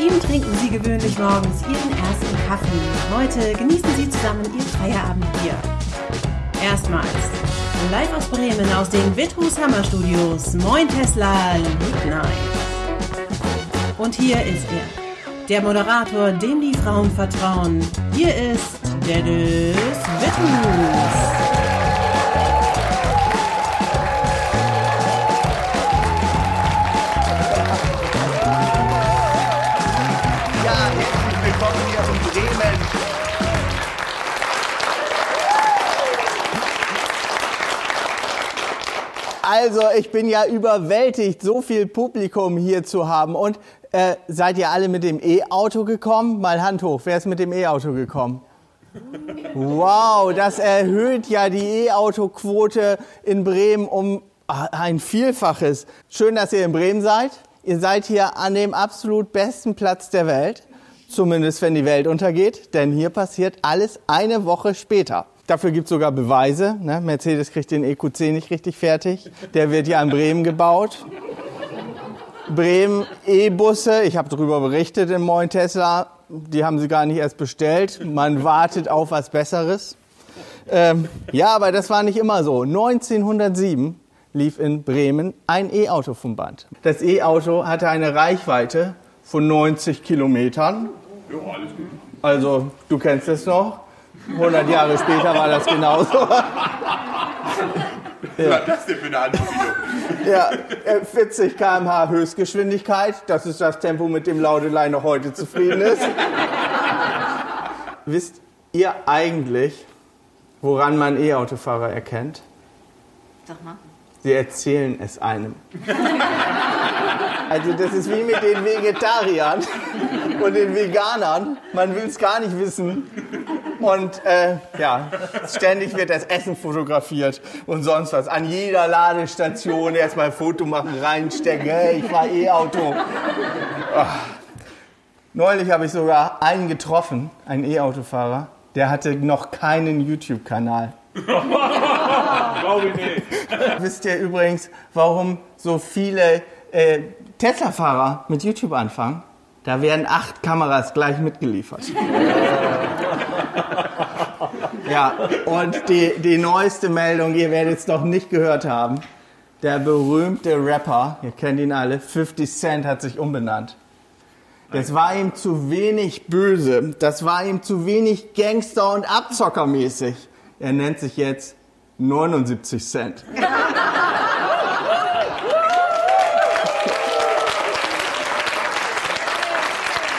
ihm trinken Sie gewöhnlich morgens Ihren ersten Kaffee. Heute genießen Sie zusammen Ihr Feierabendbier. Erstmals, live aus Bremen aus den Withus Hammer Studios, Moin Tesla Late Night. Und hier ist er, der Moderator, dem die Frauen vertrauen. Hier ist Dennis Withus. Also, ich bin ja überwältigt, so viel Publikum hier zu haben. Und äh, seid ihr alle mit dem E-Auto gekommen? Mal Hand hoch, wer ist mit dem E-Auto gekommen? Wow, das erhöht ja die E-Auto-Quote in Bremen um ein Vielfaches. Schön, dass ihr in Bremen seid. Ihr seid hier an dem absolut besten Platz der Welt. Zumindest wenn die Welt untergeht, denn hier passiert alles eine Woche später. Dafür gibt es sogar Beweise. Ne? Mercedes kriegt den EQC nicht richtig fertig. Der wird ja in Bremen gebaut. Bremen E-Busse, ich habe darüber berichtet im Moin Tesla, die haben sie gar nicht erst bestellt. Man wartet auf was Besseres. Ähm, ja, aber das war nicht immer so. 1907 lief in Bremen ein E-Auto vom Band. Das E-Auto hatte eine Reichweite von 90 Kilometern. Ja, alles gut. Also, du kennst es noch. 100 Jahre später war das genauso. Was war das denn für eine Anspielung? Ja, äh, 40 km/h Höchstgeschwindigkeit. Das ist das Tempo, mit dem Laudelei noch heute zufrieden ist. Wisst ihr eigentlich, woran man E-Autofahrer erkennt? Sag mal. Sie erzählen es einem. Also das ist wie mit den Vegetariern und den Veganern. Man will es gar nicht wissen. Und äh, ja, ständig wird das Essen fotografiert und sonst was. An jeder Ladestation erstmal ein Foto machen, reinstecken. Hey, ich war E-Auto. Ach. Neulich habe ich sogar einen getroffen, einen E-Autofahrer. Der hatte noch keinen YouTube-Kanal. Glaube ich nicht. Wisst ihr übrigens, warum so viele äh, Tesla-Fahrer mit YouTube anfangen? Da werden acht Kameras gleich mitgeliefert. Ja, und die, die neueste Meldung, ihr werdet es noch nicht gehört haben. Der berühmte Rapper, ihr kennt ihn alle, 50 Cent hat sich umbenannt. Das war ihm zu wenig böse, das war ihm zu wenig Gangster- und Abzockermäßig. Er nennt sich jetzt 79 Cent.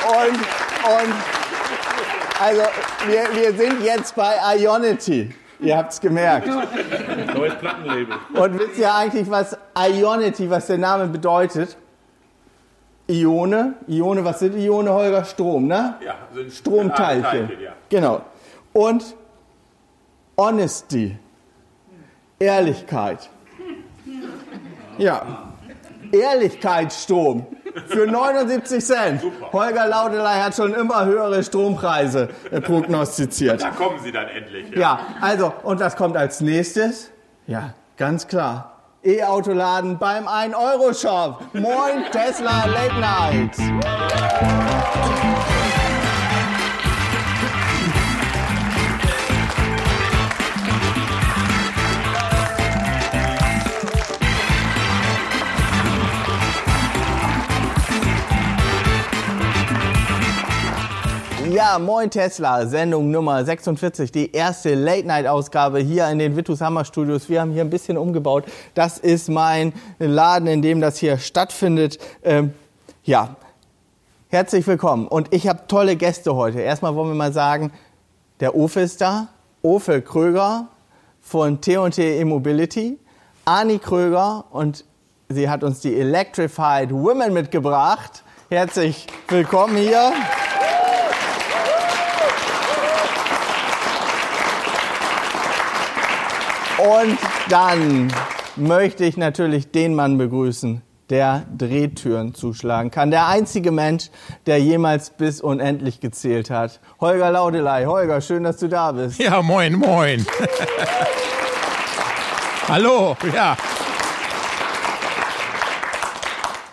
Und, und also wir, wir sind jetzt bei Ionity. Ihr habt es gemerkt. Neues Plattenlabel. Und wisst ihr eigentlich, was Ionity, was der Name bedeutet? Ione. Ione, was sind Ione, Holger? Strom, ne? Ja, sind Stromteilchen. Teilchen, ja. Genau. Und Honesty. Ehrlichkeit. Ja. Ehrlichkeitsstrom. Für 79 Cent. Super. Holger Laudelei hat schon immer höhere Strompreise äh, prognostiziert. Da kommen sie dann endlich. Ja, also, und was kommt als nächstes? Ja, ganz klar. E-Autoladen beim 1-Euro-Shop. Moin Tesla Late Night. Ja, moin Tesla, Sendung Nummer 46, die erste Late-Night-Ausgabe hier in den Vitus Hammer Studios. Wir haben hier ein bisschen umgebaut. Das ist mein Laden, in dem das hier stattfindet. Ähm, ja, herzlich willkommen. Und ich habe tolle Gäste heute. Erstmal wollen wir mal sagen, der Ofe ist da, Ofe Kröger von T&T Immobility, Ani Kröger und sie hat uns die Electrified Women mitgebracht. Herzlich willkommen hier. Und dann möchte ich natürlich den Mann begrüßen, der Drehtüren zuschlagen kann. Der einzige Mensch, der jemals bis unendlich gezählt hat. Holger Laudelei. Holger, schön, dass du da bist. Ja, moin, moin. Hallo, ja.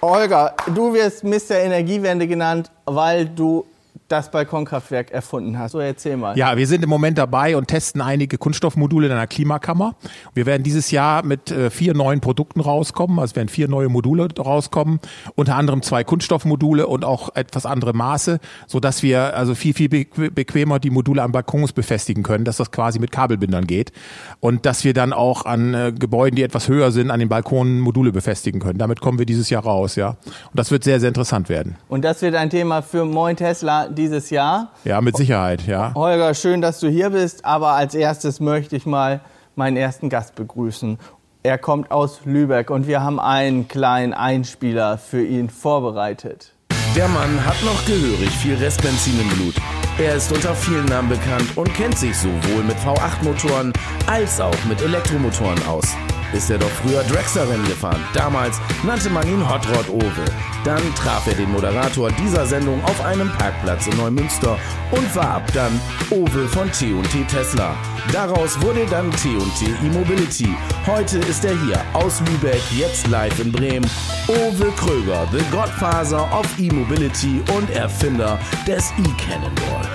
Holger, du wirst Mr. Energiewende genannt weil du das Balkonkraftwerk erfunden hast. So erzähl mal. Ja, wir sind im Moment dabei und testen einige Kunststoffmodule in einer Klimakammer. Wir werden dieses Jahr mit äh, vier neuen Produkten rauskommen. Also werden vier neue Module rauskommen. Unter anderem zwei Kunststoffmodule und auch etwas andere Maße, so dass wir also viel, viel bequemer die Module an Balkons befestigen können, dass das quasi mit Kabelbindern geht. Und dass wir dann auch an äh, Gebäuden, die etwas höher sind, an den Balkonen Module befestigen können. Damit kommen wir dieses Jahr raus, ja. Und das wird sehr, sehr interessant werden. Und das wird ein Thema für Moin Tesla dieses Jahr. Ja, mit Sicherheit, ja. Holger, schön, dass du hier bist, aber als erstes möchte ich mal meinen ersten Gast begrüßen. Er kommt aus Lübeck und wir haben einen kleinen Einspieler für ihn vorbereitet. Der Mann hat noch gehörig viel Restbenzin im Blut. Er ist unter vielen Namen bekannt und kennt sich sowohl mit V8-Motoren als auch mit Elektromotoren aus ist er doch früher Dragster-Rennen gefahren. Damals nannte man ihn Hot Rod Owe. Dann traf er den Moderator dieser Sendung auf einem Parkplatz in Neumünster und war ab dann Owe von T&T Tesla. Daraus wurde dann T&T E-Mobility. Heute ist er hier aus Lübeck, jetzt live in Bremen. Owe Kröger, the Godfather of E-Mobility und Erfinder des E-Cannonball.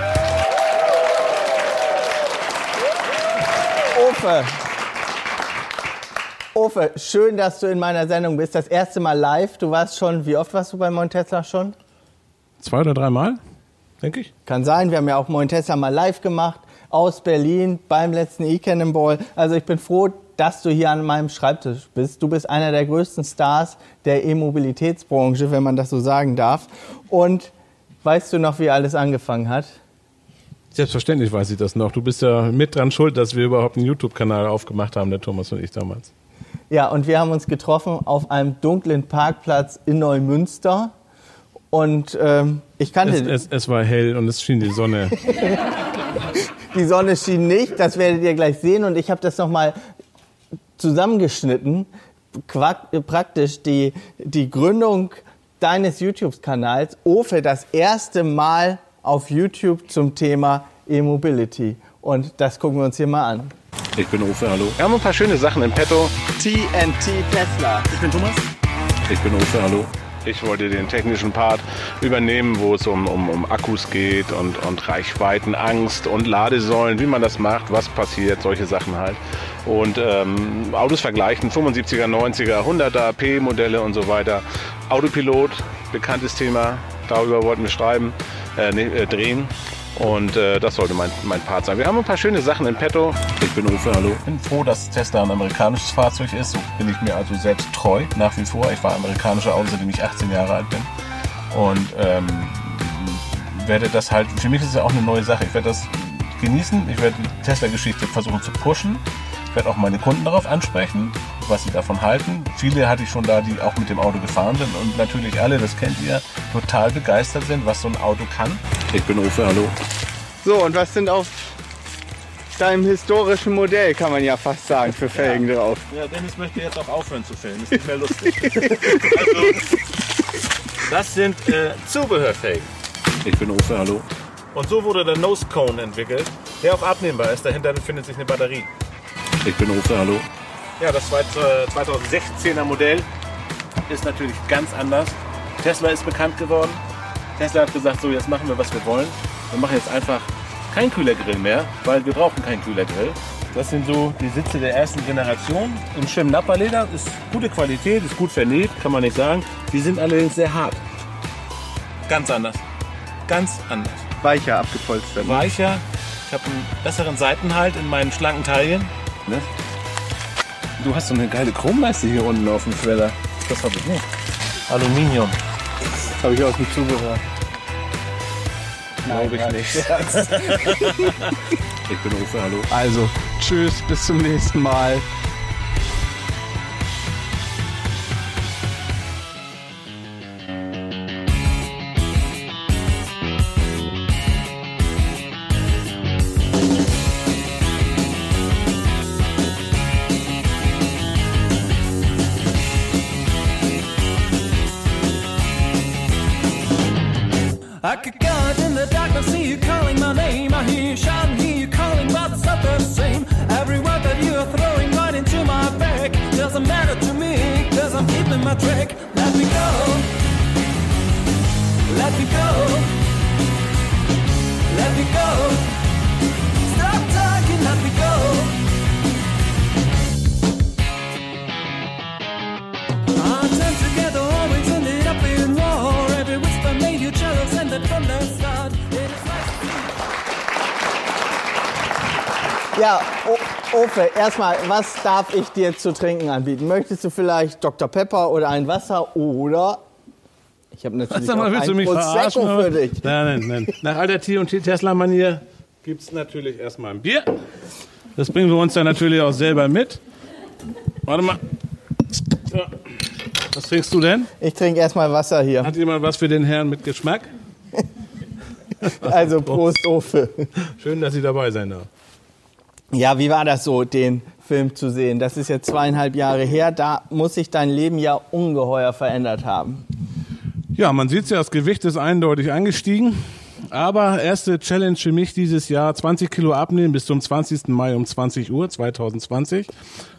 Owe, Ofe, schön, dass du in meiner Sendung bist. Das erste Mal live. Du warst schon, wie oft warst du bei Montesla schon? Zwei oder dreimal, denke ich. Kann sein. Wir haben ja auch Montesla mal live gemacht aus Berlin beim letzten E-Cannonball. Also ich bin froh, dass du hier an meinem Schreibtisch bist. Du bist einer der größten Stars der E-Mobilitätsbranche, wenn man das so sagen darf. Und weißt du noch, wie alles angefangen hat? Selbstverständlich weiß ich das noch. Du bist ja mit dran schuld, dass wir überhaupt einen YouTube-Kanal aufgemacht haben, der Thomas und ich damals. Ja, und wir haben uns getroffen auf einem dunklen Parkplatz in Neumünster. Und ähm, ich kannte. Es, es, es war hell und es schien die Sonne. die Sonne schien nicht, das werdet ihr gleich sehen. Und ich habe das nochmal zusammengeschnitten. Praktisch die, die Gründung deines YouTube-Kanals, Ofe, das erste Mal auf YouTube zum Thema E-Mobility. Und das gucken wir uns hier mal an. Ich bin Uwe, hallo. Wir haben ein paar schöne Sachen im Petto. TNT Tesla. Ich bin Thomas. Ich bin Uwe, hallo. Ich wollte den technischen Part übernehmen, wo es um, um, um Akkus geht und, und Reichweiten, Angst und Ladesäulen, wie man das macht, was passiert, solche Sachen halt. Und ähm, Autos vergleichen, 75er, 90er, 100er, P-Modelle und so weiter. Autopilot, bekanntes Thema, darüber wollten wir schreiben, äh, nee, äh, drehen. Und äh, das sollte mein, mein Part sein. Wir haben ein paar schöne Sachen in petto. Ich bin Uwe, hallo. Ich bin froh, dass Tesla ein amerikanisches Fahrzeug ist. So bin ich mir also selbst treu, nach wie vor. Ich war amerikanischer Auto, seitdem ich 18 Jahre alt bin. Und ähm, werde das halt, für mich ist es ja auch eine neue Sache. Ich werde das genießen. Ich werde die Tesla-Geschichte versuchen zu pushen. Ich werde auch meine Kunden darauf ansprechen, was sie davon halten. Viele hatte ich schon da, die auch mit dem Auto gefahren sind und natürlich alle, das kennt ihr, total begeistert sind, was so ein Auto kann. Ich bin Uwe, hallo. So, und was sind auf deinem historischen Modell, kann man ja fast sagen, für Felgen ja. drauf? Ja, Dennis möchte jetzt auch aufhören zu filmen, ist nicht mehr lustig. also, das sind äh, Zubehörfelgen. Ich bin Uwe, hallo. Und so wurde der Nose Cone entwickelt, der auch abnehmbar ist. Dahinter befindet sich eine Batterie. Ich bin Uwe, hallo. Ja, das 2016er Modell ist natürlich ganz anders. Tesla ist bekannt geworden. Tesla hat gesagt, so jetzt machen wir, was wir wollen. Wir machen jetzt einfach kein Kühlergrill mehr, weil wir brauchen keinen Kühlergrill. Das sind so die Sitze der ersten Generation in schönem Napperleder. Ist gute Qualität, ist gut vernäht, kann man nicht sagen. Die sind allerdings sehr hart. Ganz anders. Ganz anders. Weicher abgepolstert. Weicher. Ich habe einen besseren Seitenhalt in meinen schlanken Taillen. Ne? Du hast so eine geile Chromleiste hier unten auf dem Schweller. Das habe ich nicht. Aluminium. Das habe ich aus dem Zubehör. Glaube ich nicht. ich bin Uwe, hallo. Also, tschüss, bis zum nächsten Mal. in my track. Let me go. Let me go. Let me go. Ja, Ofe, erstmal, was darf ich dir zu trinken anbieten? Möchtest du vielleicht Dr. Pepper oder ein Wasser oder ich habe natürlich Sag mal, willst du mich Prosecco verarschen? für dich. Nein, nein, nein. Nach alter T und Tesla-Manier gibt es natürlich erstmal ein Bier. Das bringen wir uns dann natürlich auch selber mit. Warte mal. So. Was trinkst du denn? Ich trinke erstmal Wasser hier. Hat jemand was für den Herrn mit Geschmack? Also Prost, Ofe. Schön, dass Sie dabei sein darf. Ja, wie war das so, den Film zu sehen? Das ist jetzt zweieinhalb Jahre her. Da muss sich dein Leben ja ungeheuer verändert haben. Ja, man sieht ja, das Gewicht ist eindeutig angestiegen. Aber erste Challenge für mich dieses Jahr, 20 Kilo abnehmen bis zum 20. Mai um 20 Uhr 2020.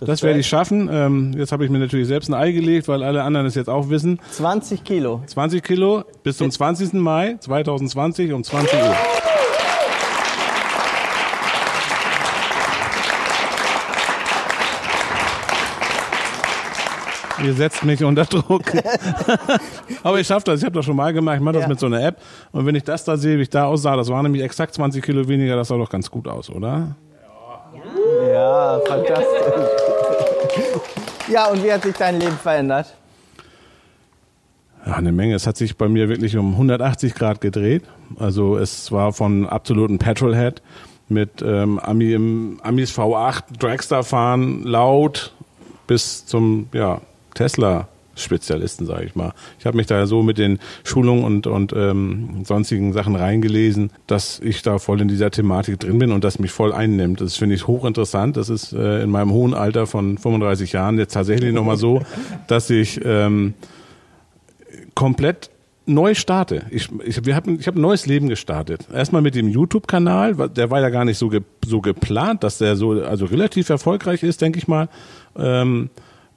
Das werde ich schaffen. Ähm, jetzt habe ich mir natürlich selbst ein Ei gelegt, weil alle anderen es jetzt auch wissen. 20 Kilo. 20 Kilo bis zum 20. Mai 2020 um 20 Uhr. Ihr setzt mich unter Druck. Aber ich schaffe das. Ich habe das schon mal gemacht. Ich mache das Ja. mit so einer App. Und wenn ich das da sehe, wie ich da aussah, das war nämlich exakt 20 Kilo weniger. Das sah doch ganz gut aus, oder? Ja, fantastisch. Ja, und wie hat sich dein Leben verändert? Ja, eine Menge. Es hat sich bei mir wirklich um 180 Grad gedreht. Also es war von absoluten Petrolhead mit ähm, Ami im, Amis V8 Dragster fahren, laut bis zum ja, Tesla. Spezialisten, sage ich mal. Ich habe mich da so mit den Schulungen und, und ähm, sonstigen Sachen reingelesen, dass ich da voll in dieser Thematik drin bin und das mich voll einnimmt. Das finde ich hochinteressant. Das ist äh, in meinem hohen Alter von 35 Jahren jetzt tatsächlich nochmal so, dass ich ähm, komplett neu starte. Ich, ich, wir ich habe ein neues Leben gestartet. Erstmal mit dem YouTube-Kanal, der war ja gar nicht so, ge, so geplant, dass der so also relativ erfolgreich ist, denke ich mal. Ähm,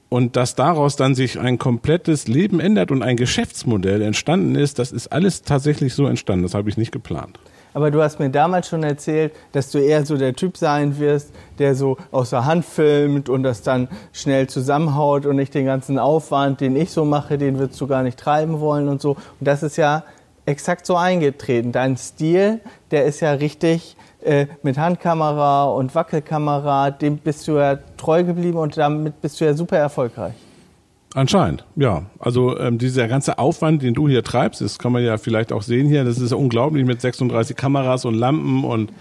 und dass daraus dann sich ein komplettes Leben ändert und ein Geschäftsmodell entstanden ist, das ist alles tatsächlich so entstanden. Das habe ich nicht geplant. Aber du hast mir damals schon erzählt, dass du eher so der Typ sein wirst, der so aus der Hand filmt und das dann schnell zusammenhaut und nicht den ganzen Aufwand, den ich so mache, den würdest du gar nicht treiben wollen und so. Und das ist ja exakt so eingetreten. Dein Stil, der ist ja richtig äh, mit Handkamera und Wackelkamera, dem bist du ja treu geblieben und damit bist du ja super erfolgreich. Anscheinend, ja. Also ähm, dieser ganze Aufwand, den du hier treibst, das kann man ja vielleicht auch sehen hier, das ist ja unglaublich mit 36 Kameras und Lampen und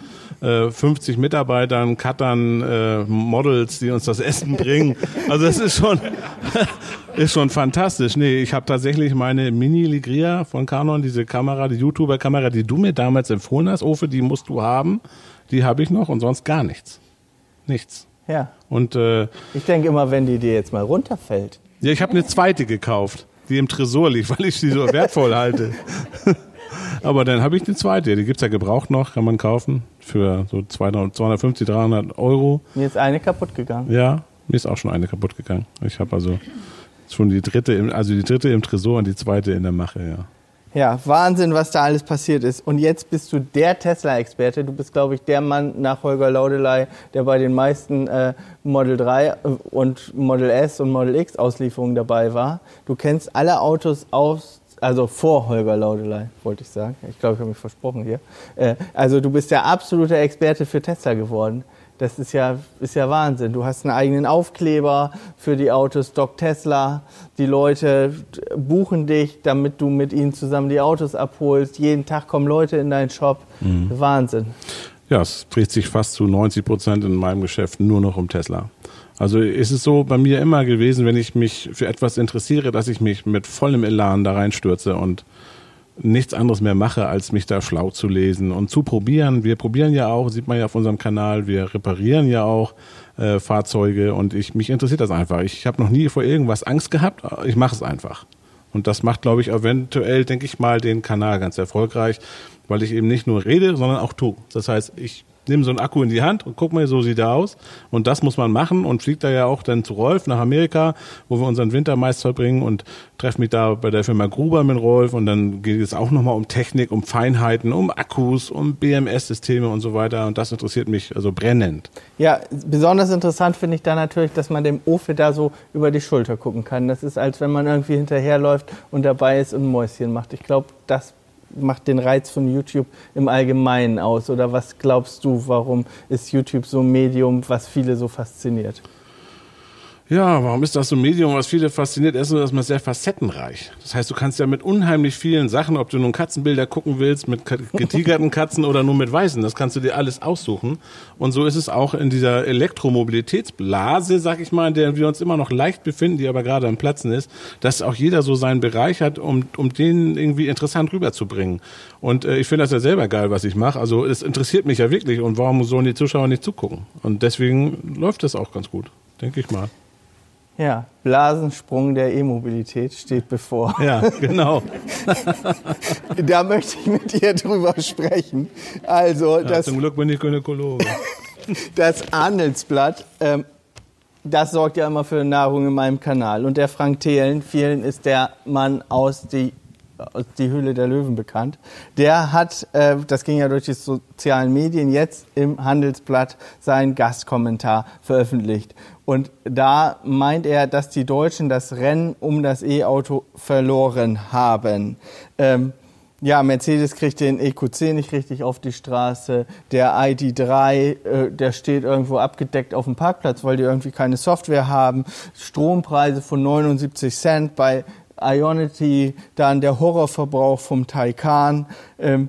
äh, 50 Mitarbeitern, Cuttern, äh, Models, die uns das Essen bringen. Also das ist schon ist schon fantastisch. Nee, ich habe tatsächlich meine Mini Ligria von Canon, diese Kamera, die YouTuber-Kamera, die du mir damals empfohlen hast, Ofe, die musst du haben. Die habe ich noch und sonst gar nichts. Nichts. Ja. Und äh, Ich denke immer, wenn die dir jetzt mal runterfällt. Ja, ich habe eine zweite gekauft, die im Tresor liegt, weil ich sie so wertvoll halte. Aber dann habe ich eine zweite. Die gibt's ja gebraucht noch, kann man kaufen für so 200, 250, 300 Euro. Mir ist eine kaputt gegangen. Ja, mir ist auch schon eine kaputt gegangen. Ich habe also schon die dritte, im, also die dritte im Tresor und die zweite in der Mache, ja. Ja, Wahnsinn, was da alles passiert ist. Und jetzt bist du der Tesla-Experte. Du bist, glaube ich, der Mann nach Holger Laudelei, der bei den meisten äh, Model 3 und Model S und Model X Auslieferungen dabei war. Du kennst alle Autos aus, also vor Holger Laudelei, wollte ich sagen. Ich glaube, ich habe mich versprochen hier. Äh, also du bist der absolute Experte für Tesla geworden. Das ist ja, ist ja Wahnsinn. Du hast einen eigenen Aufkleber für die Autos, Doc Tesla. Die Leute buchen dich, damit du mit ihnen zusammen die Autos abholst. Jeden Tag kommen Leute in deinen Shop. Wahnsinn. Ja, es dreht sich fast zu 90 Prozent in meinem Geschäft nur noch um Tesla. Also ist es so bei mir immer gewesen, wenn ich mich für etwas interessiere, dass ich mich mit vollem Elan da reinstürze und nichts anderes mehr mache, als mich da schlau zu lesen und zu probieren. Wir probieren ja auch, sieht man ja auf unserem Kanal, wir reparieren ja auch äh, Fahrzeuge und ich mich interessiert das einfach. Ich habe noch nie vor irgendwas Angst gehabt, ich mache es einfach. Und das macht, glaube ich, eventuell, denke ich mal, den Kanal ganz erfolgreich, weil ich eben nicht nur rede, sondern auch tue. Das heißt, ich nehme so einen Akku in die Hand und guck mal, so sieht er aus. Und das muss man machen und fliegt da ja auch dann zu Rolf nach Amerika, wo wir unseren Winter meist verbringen und treffe mich da bei der Firma Gruber mit Rolf und dann geht es auch nochmal um Technik, um Feinheiten, um Akkus, um BMS-Systeme und so weiter und das interessiert mich also brennend. Ja, besonders interessant finde ich da natürlich, dass man dem Ofe da so über die Schulter gucken kann. Das ist, als wenn man irgendwie hinterherläuft und dabei ist und ein Mäuschen macht. Ich glaube, das macht den Reiz von YouTube im Allgemeinen aus? Oder was glaubst du, warum ist YouTube so ein Medium, was viele so fasziniert? Ja, warum ist das so ein Medium, was viele fasziniert? Erstmal, dass man sehr facettenreich. Das heißt, du kannst ja mit unheimlich vielen Sachen, ob du nun Katzenbilder gucken willst, mit getigerten Katzen oder nur mit weißen, das kannst du dir alles aussuchen. Und so ist es auch in dieser Elektromobilitätsblase, sag ich mal, in der wir uns immer noch leicht befinden, die aber gerade am Platzen ist, dass auch jeder so seinen Bereich hat, um, um den irgendwie interessant rüberzubringen. Und äh, ich finde das ja selber geil, was ich mache. Also es interessiert mich ja wirklich. Und warum sollen die Zuschauer nicht zugucken? Und deswegen läuft das auch ganz gut, denke ich mal. Ja, Blasensprung der E-Mobilität steht bevor. Ja, genau. Da möchte ich mit dir drüber sprechen. Also, Ja, das, zum Glück bin ich Gynäkologe. das Handelsblatt, ähm, das sorgt ja immer für Nahrung in meinem Kanal. Und der Frank Thelen, vielen ist der Mann aus die, aus die Höhle der Löwen bekannt. Der hat, äh, das ging ja durch die sozialen Medien, jetzt im Handelsblatt seinen Gastkommentar veröffentlicht. Und da meint er, dass die Deutschen das Rennen um das E-Auto verloren haben. Ähm, ja, Mercedes kriegt den EQC nicht richtig auf die Straße. Der ID3, äh, der steht irgendwo abgedeckt auf dem Parkplatz, weil die irgendwie keine Software haben. Strompreise von 79 Cent bei Ionity, dann der Horrorverbrauch vom Taycan. Ähm,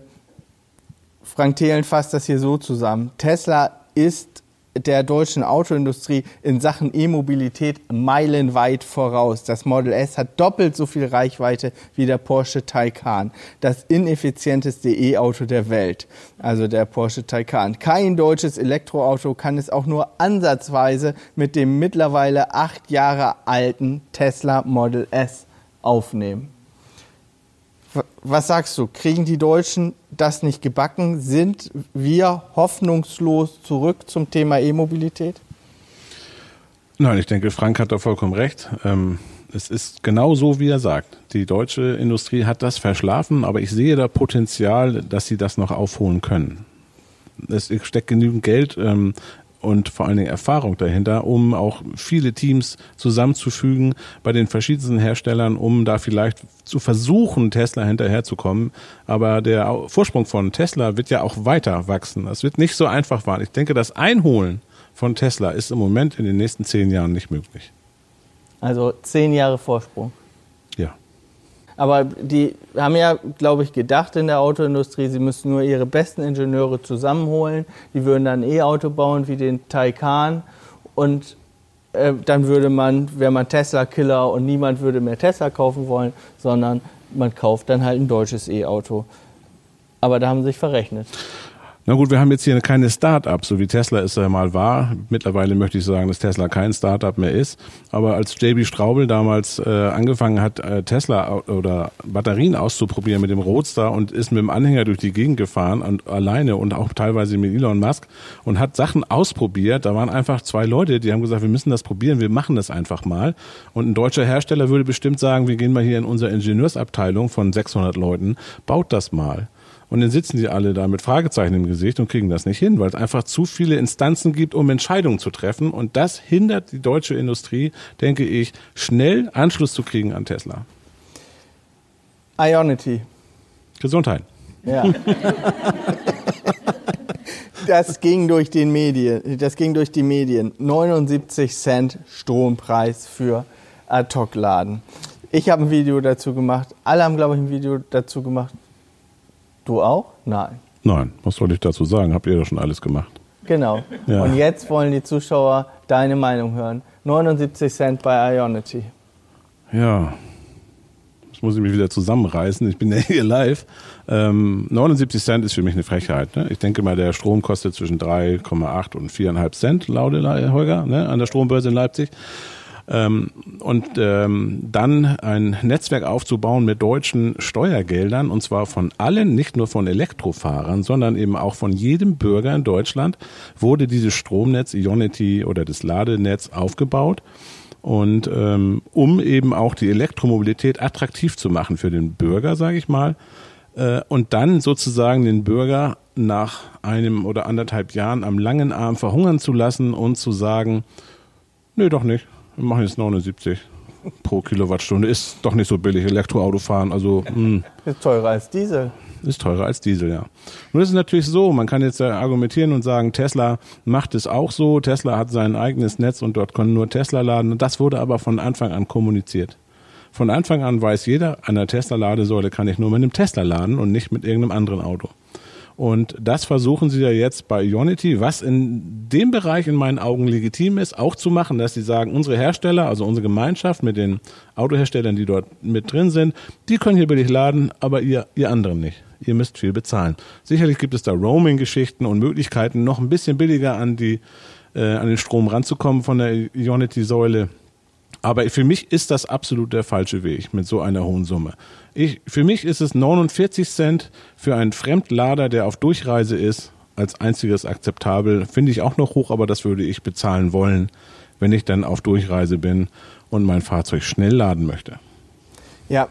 Frank Thelen fasst das hier so zusammen. Tesla ist der deutschen Autoindustrie in Sachen E-Mobilität meilenweit voraus. Das Model S hat doppelt so viel Reichweite wie der Porsche Taycan, das ineffizienteste E-Auto der Welt, also der Porsche Taycan. Kein deutsches Elektroauto kann es auch nur ansatzweise mit dem mittlerweile acht Jahre alten Tesla Model S aufnehmen. Was sagst du? Kriegen die Deutschen das nicht gebacken? Sind wir hoffnungslos zurück zum Thema E-Mobilität? Nein, ich denke, Frank hat da vollkommen recht. Ähm, es ist genau so, wie er sagt. Die deutsche Industrie hat das verschlafen, aber ich sehe da Potenzial, dass sie das noch aufholen können. Es steckt genügend Geld ähm, und vor allen Dingen Erfahrung dahinter, um auch viele Teams zusammenzufügen bei den verschiedensten Herstellern, um da vielleicht zu versuchen, Tesla hinterherzukommen. Aber der Vorsprung von Tesla wird ja auch weiter wachsen. Das wird nicht so einfach sein. Ich denke, das Einholen von Tesla ist im Moment in den nächsten zehn Jahren nicht möglich. Also zehn Jahre Vorsprung. Aber die haben ja, glaube ich, gedacht in der Autoindustrie, sie müssten nur ihre besten Ingenieure zusammenholen. Die würden dann E-Auto bauen wie den Taycan. Und äh, dann würde man, wäre man Tesla-Killer und niemand würde mehr Tesla kaufen wollen, sondern man kauft dann halt ein deutsches E-Auto. Aber da haben sie sich verrechnet. Na gut, wir haben jetzt hier keine Start-up, so wie Tesla es ja mal war. Mittlerweile möchte ich sagen, dass Tesla kein Start-up mehr ist. Aber als JB Straubel damals äh, angefangen hat, äh, Tesla oder Batterien auszuprobieren mit dem Roadster und ist mit dem Anhänger durch die Gegend gefahren und alleine und auch teilweise mit Elon Musk und hat Sachen ausprobiert. Da waren einfach zwei Leute, die haben gesagt, wir müssen das probieren, wir machen das einfach mal. Und ein deutscher Hersteller würde bestimmt sagen, wir gehen mal hier in unsere Ingenieursabteilung von 600 Leuten, baut das mal. Und dann sitzen die alle da mit Fragezeichen im Gesicht und kriegen das nicht hin, weil es einfach zu viele Instanzen gibt, um Entscheidungen zu treffen. Und das hindert die deutsche Industrie, denke ich, schnell Anschluss zu kriegen an Tesla. Ionity. Gesundheit. Ja. Das ging durch den Medien, das ging durch die Medien. 79 Cent Strompreis für Ad-Hoc-Laden. Ich habe ein Video dazu gemacht. Alle haben, glaube ich, ein Video dazu gemacht. Du auch? Nein. Nein, was soll ich dazu sagen? Habt ihr doch schon alles gemacht. Genau. Ja. Und jetzt wollen die Zuschauer deine Meinung hören. 79 Cent bei Ionity. Ja. Jetzt muss ich mich wieder zusammenreißen. Ich bin ja hier live. Ähm, 79 Cent ist für mich eine Frechheit. Ne? Ich denke mal, der Strom kostet zwischen 3,8 und 4,5 Cent, laut Holger, ne? an der Strombörse in Leipzig. Ähm, und ähm, dann ein Netzwerk aufzubauen mit deutschen Steuergeldern und zwar von allen, nicht nur von Elektrofahrern, sondern eben auch von jedem Bürger in Deutschland wurde dieses Stromnetz Ionity oder das Ladenetz aufgebaut. Und ähm, um eben auch die Elektromobilität attraktiv zu machen für den Bürger, sage ich mal, äh, und dann sozusagen den Bürger nach einem oder anderthalb Jahren am langen Arm verhungern zu lassen und zu sagen, nö, doch nicht, wir machen jetzt 79. pro Kilowattstunde. Ist doch nicht so billig, Elektroauto fahren. Also mh, Ist teurer als Diesel. ist teurer als Diesel, ja. Nun ist es natürlich so, man kann jetzt äh, argumentieren und sagen, Tesla macht es auch so. Tesla hat sein eigenes Netz und dort können nur Tesla laden. Das wurde aber von Anfang an kommuniziert. Von Anfang an weiß jeder, an der Tesla-Ladesäule kann ich nur mit einem Tesla laden und nicht mit irgendeinem anderen Auto. Und das versuchen sie ja jetzt bei Ionity, was in dem Bereich in meinen Augen legitim ist, auch zu machen, dass sie sagen, unsere Hersteller, also unsere Gemeinschaft mit den Autoherstellern, die dort mit drin sind, die können hier billig laden, aber ihr, ihr anderen nicht. Ihr müsst viel bezahlen. Sicherlich gibt es da Roaming-Geschichten und Möglichkeiten, noch ein bisschen billiger an die, äh, an den Strom ranzukommen von der Ionity-Säule. Aber für mich ist das absolut der falsche Weg mit so einer hohen Summe. Ich, für mich ist es 49 Cent für einen Fremdlader, der auf Durchreise ist, als einziges akzeptabel. Finde ich auch noch hoch, aber das würde ich bezahlen wollen, wenn ich dann auf Durchreise bin und mein Fahrzeug schnell laden möchte. Ja,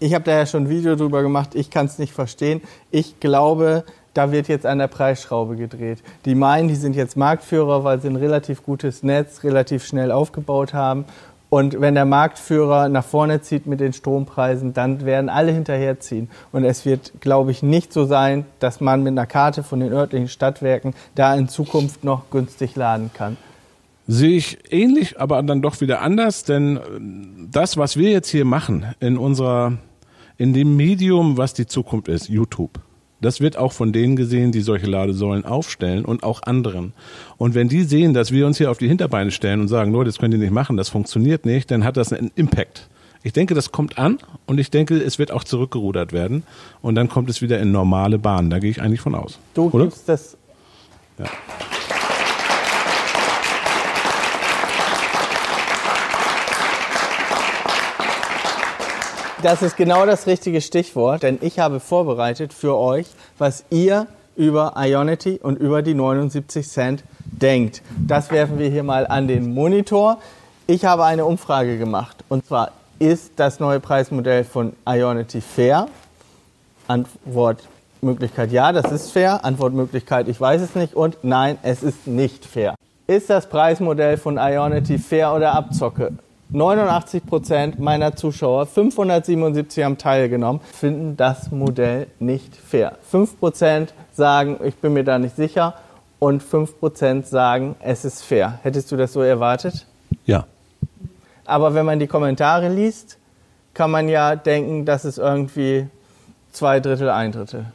ich habe da ja schon ein Video drüber gemacht. Ich kann es nicht verstehen. Ich glaube, da wird jetzt an der Preisschraube gedreht. Die meinen, die sind jetzt Marktführer, weil sie ein relativ gutes Netz relativ schnell aufgebaut haben. Und wenn der Marktführer nach vorne zieht mit den Strompreisen, dann werden alle hinterherziehen. Und es wird, glaube ich, nicht so sein, dass man mit einer Karte von den örtlichen Stadtwerken da in Zukunft noch günstig laden kann. Sehe ich ähnlich, aber dann doch wieder anders, denn äh, das, was wir jetzt hier machen in unserer, in dem Medium, was die Zukunft ist, YouTube, das wird auch von denen gesehen, die solche Ladesäulen aufstellen und auch anderen. Und wenn die sehen, dass wir uns hier auf die Hinterbeine stellen und sagen, Leute, das könnt ihr nicht machen, das funktioniert nicht, dann hat das einen Impact. Ich denke, das kommt an und ich denke, es wird auch zurückgerudert werden und dann kommt es wieder in normale Bahnen. Da gehe ich eigentlich von aus. Du Oder? gibst das. Ja. Das ist genau das richtige Stichwort, denn ich habe vorbereitet für euch, was ihr über Ionity und über die 79 Cent denkt. Das werfen wir hier mal an den Monitor. Ich habe eine Umfrage gemacht und zwar, ist das neue Preismodell von Ionity fair? Antwortmöglichkeit ja, das ist fair. Antwortmöglichkeit ich weiß es nicht und nein, es ist nicht fair. Ist das Preismodell von Ionity fair oder Abzocke? 89 Prozent meiner Zuschauer, 577 haben teilgenommen, finden das Modell nicht fair. 5 Prozent sagen, ich bin mir da nicht sicher und 5 Prozent sagen, es ist fair. Hättest du das so erwartet? Ja. Aber wenn man die Kommentare liest, kann man ja denken, das ist irgendwie zwei Drittel, ein Drittel.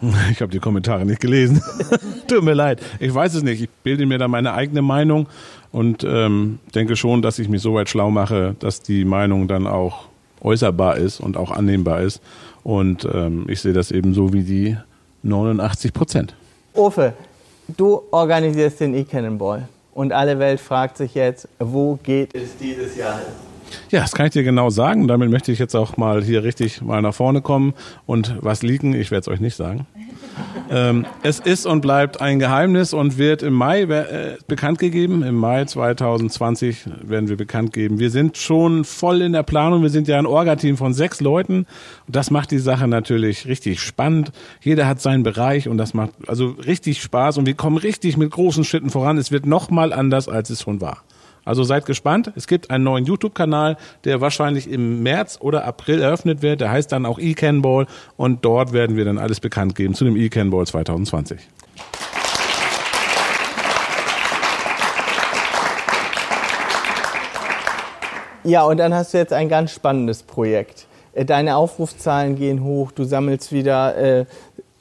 Ich habe die Kommentare nicht gelesen. Tut mir leid. Ich weiß es nicht. Ich bilde mir da meine eigene Meinung und ähm, denke schon, dass ich mich so weit schlau mache, dass die Meinung dann auch äußerbar ist und auch annehmbar ist. Und ähm, ich sehe das eben so wie die 89 Prozent. Ofe, du organisierst den E-Cannonball und alle Welt fragt sich jetzt, wo geht es dieses Jahr hin? Ja, das kann ich dir genau sagen. Damit möchte ich jetzt auch mal hier richtig mal nach vorne kommen und was liegen. Ich werde es euch nicht sagen. ähm, es ist und bleibt ein Geheimnis und wird im Mai äh, bekannt gegeben. Im Mai 2020 werden wir bekannt geben. Wir sind schon voll in der Planung. Wir sind ja ein Orga-Team von sechs Leuten. Und das macht die Sache natürlich richtig spannend. Jeder hat seinen Bereich und das macht also richtig Spaß und wir kommen richtig mit großen Schritten voran. Es wird noch mal anders, als es schon war. Also seid gespannt. Es gibt einen neuen YouTube-Kanal, der wahrscheinlich im März oder April eröffnet wird. Der heißt dann auch eCanball und dort werden wir dann alles bekannt geben zu dem eCanball 2020. Ja, und dann hast du jetzt ein ganz spannendes Projekt. Äh, Deine Aufrufzahlen gehen hoch, du sammelst wieder äh,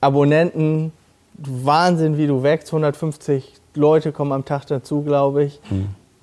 Abonnenten. Wahnsinn, wie du wächst. 150 Leute kommen am Tag dazu, glaube ich.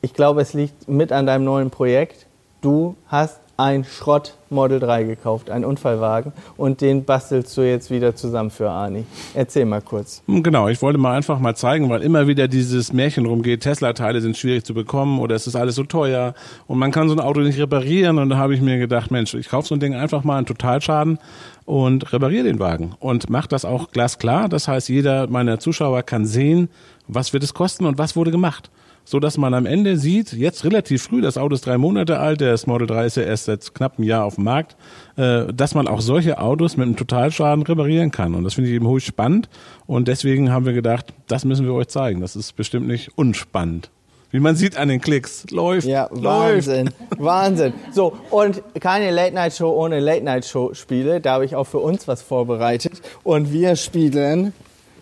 Ich glaube, es liegt mit an deinem neuen Projekt. Du hast ein Schrott Model 3 gekauft, einen Unfallwagen, und den bastelst du jetzt wieder zusammen für Ani. Erzähl mal kurz. Hm, Genau, ich wollte mal einfach mal zeigen, weil immer wieder dieses Märchen rumgeht, Tesla-Teile sind schwierig zu bekommen oder es ist alles so teuer und man kann so ein Auto nicht reparieren und da habe ich mir gedacht, Mensch, ich kaufe so ein Ding einfach mal einen Totalschaden und repariere den Wagen und mache das auch glasklar. Das heißt, jeder meiner Zuschauer kann sehen, was wird es kosten und was wurde gemacht so dass man am Ende sieht, jetzt relativ früh, das Auto ist drei Monate alt, das Model 3 ist ja erst seit knapp einem Jahr auf dem Markt, äh, dass man auch solche Autos mit einem Totalschaden reparieren kann. Und das finde ich eben hoch spannend. Und deswegen haben wir gedacht, das müssen wir euch zeigen. Das ist bestimmt nicht unspannend. Wie man sieht an den Klicks. Läuft. Ja, läuft. Wahnsinn, Wahnsinn. So, und keine Late-Night-Show ohne Late-Night-Show-Spiele. Da habe ich auch für uns was vorbereitet. Und wir spielen,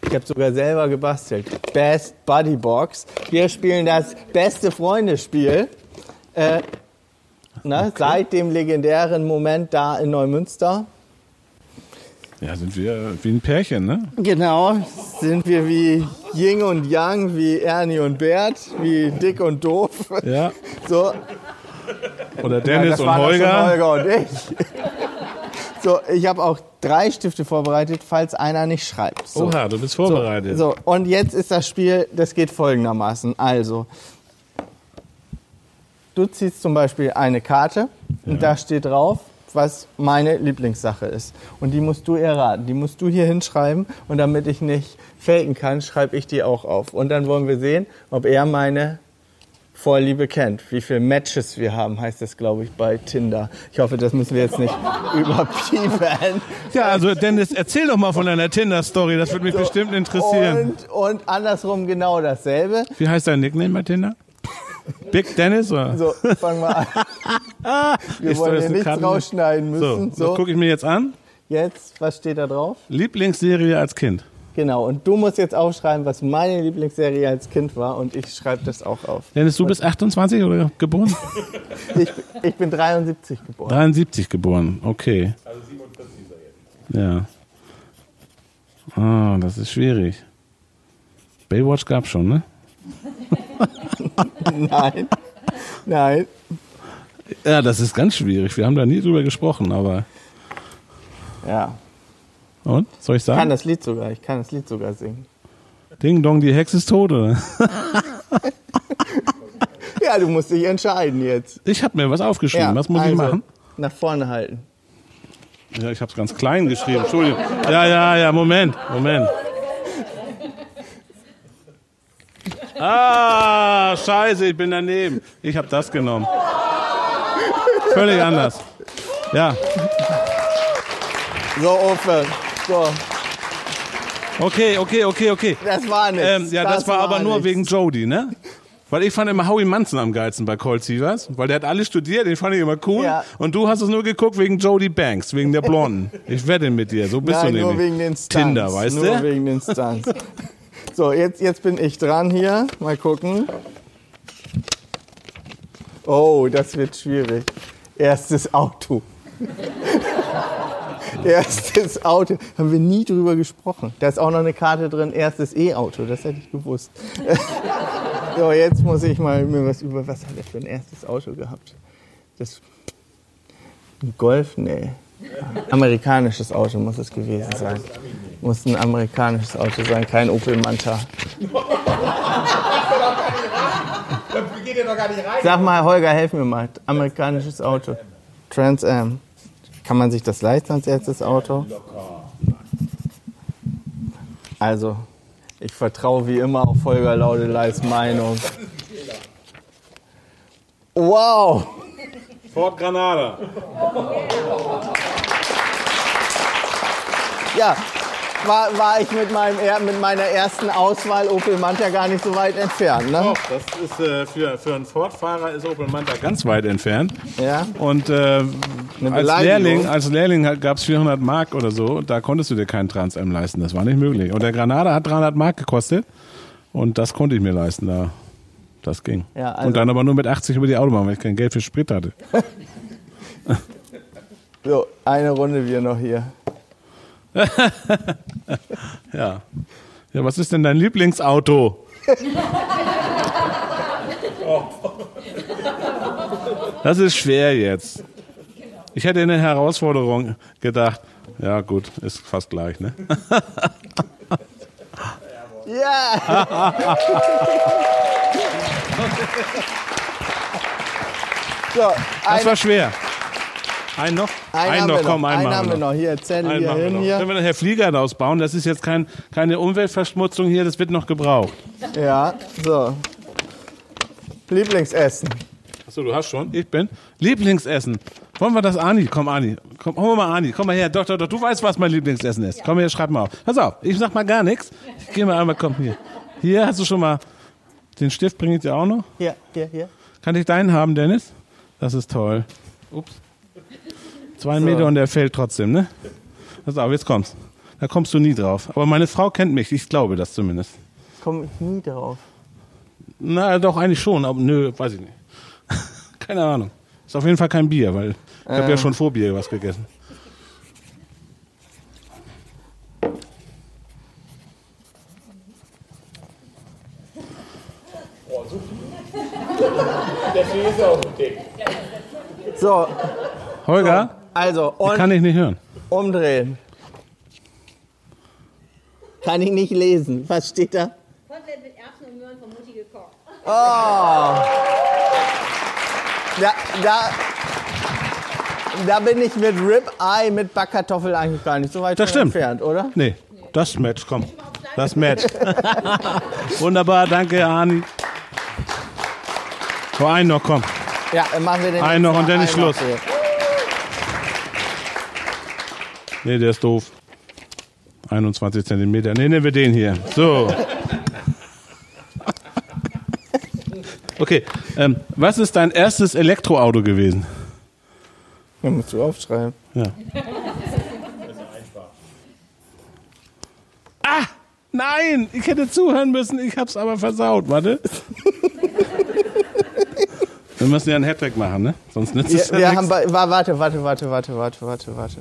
ich habe sogar selber gebastelt, Best Buddy Box. Wir spielen das beste Freunde-Spiel. Äh, ne, Seit dem legendären Moment da in Neumünster. Ja, sind wir wie ein Pärchen, ne? Genau, sind wir wie Ying und Yang, wie Ernie und Bert, wie Dick und Doof. Ja. So, Oder Ja, Dennis das und Holger. Holger und ich. So, ich habe auch drei Stifte vorbereitet, falls einer nicht schreibt. So. Oha, du bist vorbereitet. So, und jetzt ist das Spiel, das geht folgendermaßen. Also, du ziehst zum Beispiel eine Karte und da steht drauf, was meine Lieblingssache ist. Und die musst du erraten. Die musst du hier hinschreiben und damit ich nicht faken kann, schreibe ich die auch auf. Und dann wollen wir sehen, ob er meine Vorliebe kennt. Wie viele Matches wir haben, heißt das, glaube ich, bei Tinder. Ich hoffe, das müssen wir jetzt nicht überpiepen. Ja, also Dennis, erzähl doch mal von deiner Tinder-Story. Das würde mich bestimmt interessieren. Und, und andersrum genau dasselbe. Wie heißt dein Nickname bei Tinder? Big Dennis? Oder? So, fangen wir an. Wir Ist wollen hier nichts Karte? rausschneiden So, müssen. das So, gucke ich mir jetzt an. jetzt, was steht da drauf? Lieblingsserie als Kind. Genau, und du musst jetzt aufschreiben, was meine Lieblingsserie als Kind war und ich schreibe das auch auf. Dennis, du bist 28 oder geboren? Ich, ich bin 73 geboren. 73 geboren, okay. Also 47 Ja. Ah, das ist schwierig. Baywatch gab schon, ne? Nein, nein. Ja, das ist ganz schwierig. Wir haben da nie drüber gesprochen, aber. Ja, Und? Soll ich ich kann sagen? das Lied sogar, ich kann das Lied sogar singen. Ding Dong, die Hexe ist tot, oder? Ja, du musst dich entscheiden jetzt. Ich habe mir was aufgeschrieben. Ja, was muss ich also, machen? Nach vorne halten. Ja, ich habe es ganz klein geschrieben. Entschuldigung. Ja, ja, ja, Moment, Moment. Ah, scheiße, ich bin daneben. Ich habe das genommen. Völlig anders. Ja, So, Ofe. So, okay, okay, okay, okay. das war nichts. Ähm, ja, das, war aber nur nichts. wegen Jody, ne? Weil ich fand immer Howie Manson am geilsten bei Cold Seavers, weil der hat alles studiert, den fand ich immer cool. Ja. Und du hast es nur geguckt wegen Jody Banks, wegen der Blonden. Ich wette mit dir, so bist Nein, du nur nämlich. wegen den Stunts. Tinder, weißt nur du? wegen den Stunts. So, jetzt, jetzt bin ich dran hier. Mal gucken. Oh, das wird schwierig. Erstes Auto. Erstes Auto. Haben wir nie drüber gesprochen. Da ist auch noch eine Karte drin, erstes E-Auto. Das hätte ich gewusst. so, jetzt muss ich mal mir was über. Was hat er für ein erstes Auto gehabt? Das. Ein Golf? Nee. Amerikanisches Auto muss es gewesen sein. Muss ein amerikanisches Auto sein, kein Opel Manta. Sag mal, Holger, helf mir mal. Amerikanisches Auto. Trans Am. Kann man sich das leisten als erstes Auto? Also, ich vertraue wie immer auf Holger Laudeleis Meinung. Wow! Fort Granada. Ja, war, war ich mit, meinem, mit meiner ersten Auswahl Opel Manta gar nicht so weit entfernt. Ne? Doch, das ist äh, für, für einen Ford-Fahrer ist Opel Manta ganz weit entfernt. Ja. Und äh, als. Lehrling, als Lehrling gab es 400 Mark oder so. Da konntest du dir keinen Trans M leisten. Das war nicht möglich. Und der Granada hat 300 Mark gekostet. Und das konnte ich mir leisten. Da, das ging. Ja, also- und dann aber nur mit 80 über die Autobahn, weil ich kein Geld für Sprit hatte. So, eine Runde wir noch hier. Ja. Ja, was ist denn dein Lieblingsauto? Das ist schwer jetzt. Ich hätte eine Herausforderung gedacht. Ja, gut, ist fast gleich, ne? Ja! so, Das war schwer. Ein noch? einen Ein haben noch, komm, einen einen machen haben wir noch. Hier, Einen hier hin. Hier. Können wir nachher Flieger daraus bauen? Das ist jetzt kein, keine Umweltverschmutzung hier, das wird noch gebraucht. Ja, so. Lieblingsessen. Achso, du hast schon? Ich bin. Lieblingsessen. Wollen wir das, Ani? Komm, Ani. Komm, hol mal Ani. Komm mal her. Doch, doch, doch. Du weißt, was mein Lieblingsessen ist. Komm her, schreib mal auf. Pass auf. Ich sag mal gar nichts. Ich geh mal einmal, komm hier. Hier hast du schon mal Den Stift bringe ich dir auch noch. Hier, hier, hier. Kann ich deinen haben, Dennis? Das ist toll. Ups. Zwei Meter und der fällt trotzdem, ne? Pass auf, jetzt kommst. Da kommst du nie drauf. Aber meine Frau kennt mich, ich glaube das zumindest. Komm ich nie drauf. Na, doch, eigentlich schon, aber nö, weiß ich nicht. Keine Ahnung. Ist auf jeden Fall kein Bier, weil ich habe ja schon vor Bier was gegessen. So, Holger, also, und kann ich nicht hören. umdrehen. Kann ich nicht lesen. Was steht da? Kotelett mit Erbsen und Möhren von Mutti gekocht. Da, da, da bin ich mit Rib-Eye mit Backkartoffel eigentlich gar nicht so weit Das stimmt. entfernt, oder? Nee, das Match, komm. Das Match. Wunderbar, danke, Ani. So, einen noch, komm. Ja, dann machen wir den Einen noch und dann ist Schluss. hier. Nee, der ist doof. 21 Zentimeter. Nee, nehmen wir den hier. So. Okay, ähm, was ist dein erstes Elektroauto gewesen? Ja, musst du aufschreiben. Ja. Ah, nein, ich hätte zuhören müssen, ich hab's aber versaut. Warte. Wir müssen ja einen Hattrick machen, ne? Sonst nützt es ja wir haben, nichts. wa- warte, warte, warte, warte, warte, warte, warte.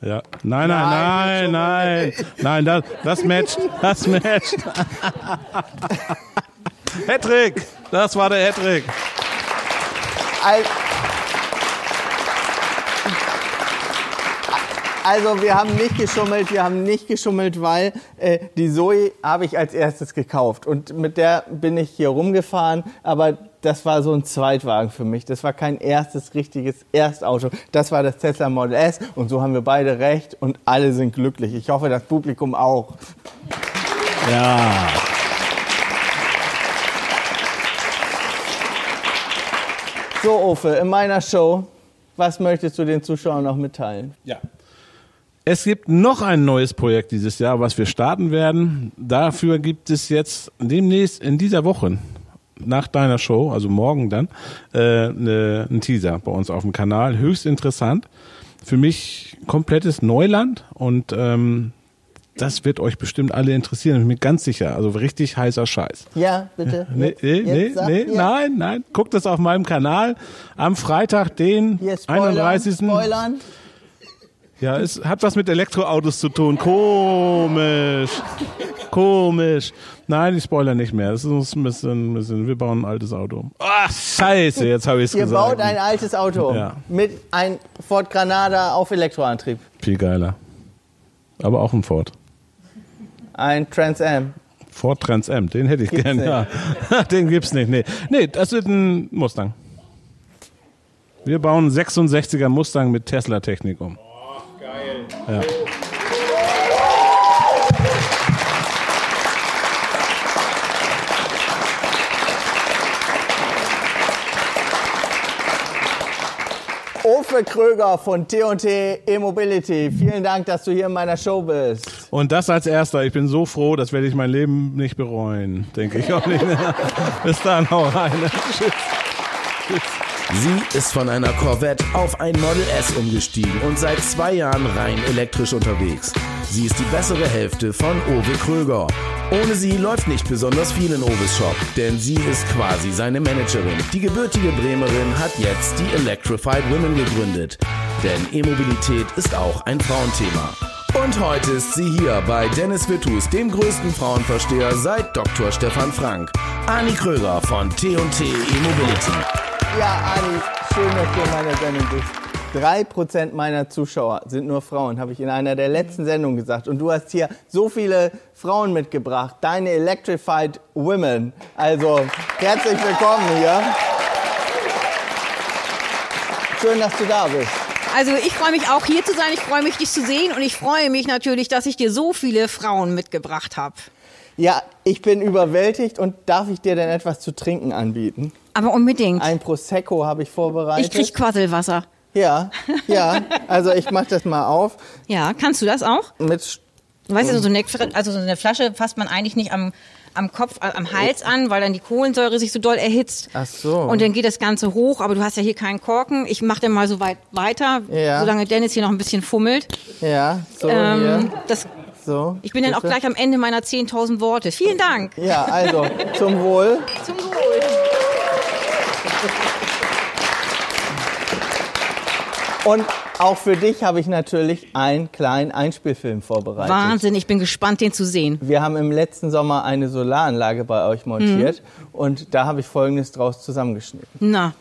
Ja. Nein, nein, nein, nein. Nein, das, das matcht. Das matcht. Hattrick! Das war der Hattrick. Al- Also wir haben nicht geschummelt, wir haben nicht geschummelt, weil äh, die Zoe habe ich als erstes gekauft und mit der bin ich hier rumgefahren, aber das war so ein Zweitwagen für mich. Das war kein erstes richtiges Erstauto. Das war das Tesla Model S und so haben wir beide recht und alle sind glücklich. Ich hoffe, das Publikum auch. Ja. So, Ofe, in meiner Show, was möchtest du den Zuschauern noch mitteilen? Ja. Es gibt noch ein neues Projekt dieses Jahr, was wir starten werden. Dafür gibt es jetzt demnächst in dieser Woche nach deiner Show, also morgen dann, äh, ne, einen Teaser bei uns auf dem Kanal. Höchst interessant. Für mich komplettes Neuland und ähm, das wird euch bestimmt alle interessieren, bin ich mir ganz sicher. Also richtig heißer Scheiß. Ja, bitte. Nee, Jetzt- nee, nee, jetzt nee hier. nein, nein. Guckt es auf meinem Kanal am Freitag, den Hier spoilern, 31. Spoilern. Ja, es hat was mit Elektroautos zu tun. Komisch. Komisch. Nein, ich spoiler nicht mehr. Das ist ein bisschen, ein bisschen wir bauen ein altes Auto. Ach, scheiße, jetzt habe ich es Ihr gesagt. baut ein altes Auto Ja. mit einem Ford Granada auf Elektroantrieb. Viel geiler. Aber auch ein Ford. Ein Trans Am. Ford Trans Am, den hätte ich Gibt's gern, nicht. ja. den gibt's nicht, nee. Nee, das wird ein Mustang. Wir bauen einen 66er Mustang mit Tesla-Technik um. Ja. Ofe Kröger von T&T E-Mobility. Vielen Dank, dass du hier in meiner Show bist. Und das als erster. Ich bin so froh, das werde ich mein Leben nicht bereuen. Denke ich auch nicht. Bis dann, hau rein. Tschüss. Sie ist von einer Corvette auf ein Model S umgestiegen und seit zwei Jahren rein elektrisch unterwegs. Sie ist die bessere Hälfte von Owe Kröger. Ohne sie läuft nicht besonders viel in Oves Shop, denn sie ist quasi seine Managerin. Die gebürtige Bremerin hat jetzt die Electrified Women gegründet. Denn E-Mobilität ist auch ein Frauenthema. Und heute ist sie hier bei Dennis Wittus, dem größten Frauenversteher seit Dr. Stefan Frank. Ani Kröger von T&T E-Mobility. Ja, Ani, schön, dass du in meiner Sendung bist. Drei Prozent meiner Zuschauer sind nur Frauen, habe ich in einer der letzten Sendungen gesagt. Und du hast hier so viele Frauen mitgebracht, deine Electrified Women. Also, herzlich willkommen hier. Schön, dass du da bist. Also ich freue mich auch hier zu sein, ich freue mich dich zu sehen und ich freue mich natürlich, dass ich dir so viele Frauen mitgebracht habe. Ja, ich bin überwältigt und darf ich dir denn etwas zu trinken anbieten? Aber unbedingt. Ein Prosecco habe ich vorbereitet. Ich krieg Quasselwasser. Ja, ja. Also ich mache das mal auf Ja, kannst du das auch? mit Weißt du, so eine, also so eine Flasche fasst man eigentlich nicht am, am Kopf, äh, am Hals an, weil dann die Kohlensäure sich so doll erhitzt. Ach so. Und dann geht das Ganze hoch, aber du hast ja hier keinen Korken. Ich mache den mal so weit weiter, Ja. solange Dennis hier noch ein bisschen fummelt. Ja, so Ähm, hier. das, So. ich bin dann auch gleich am Ende meiner 10.000 Worte. Vielen Dank. Ja, also zum Wohl. Zum Wohl. Und auch für dich habe ich natürlich einen kleinen Einspielfilm vorbereitet. Wahnsinn, ich bin gespannt, den zu sehen. Wir haben im letzten Sommer eine Solaranlage bei euch montiert Mhm. und da habe ich Folgendes draus zusammengeschnitten. Na,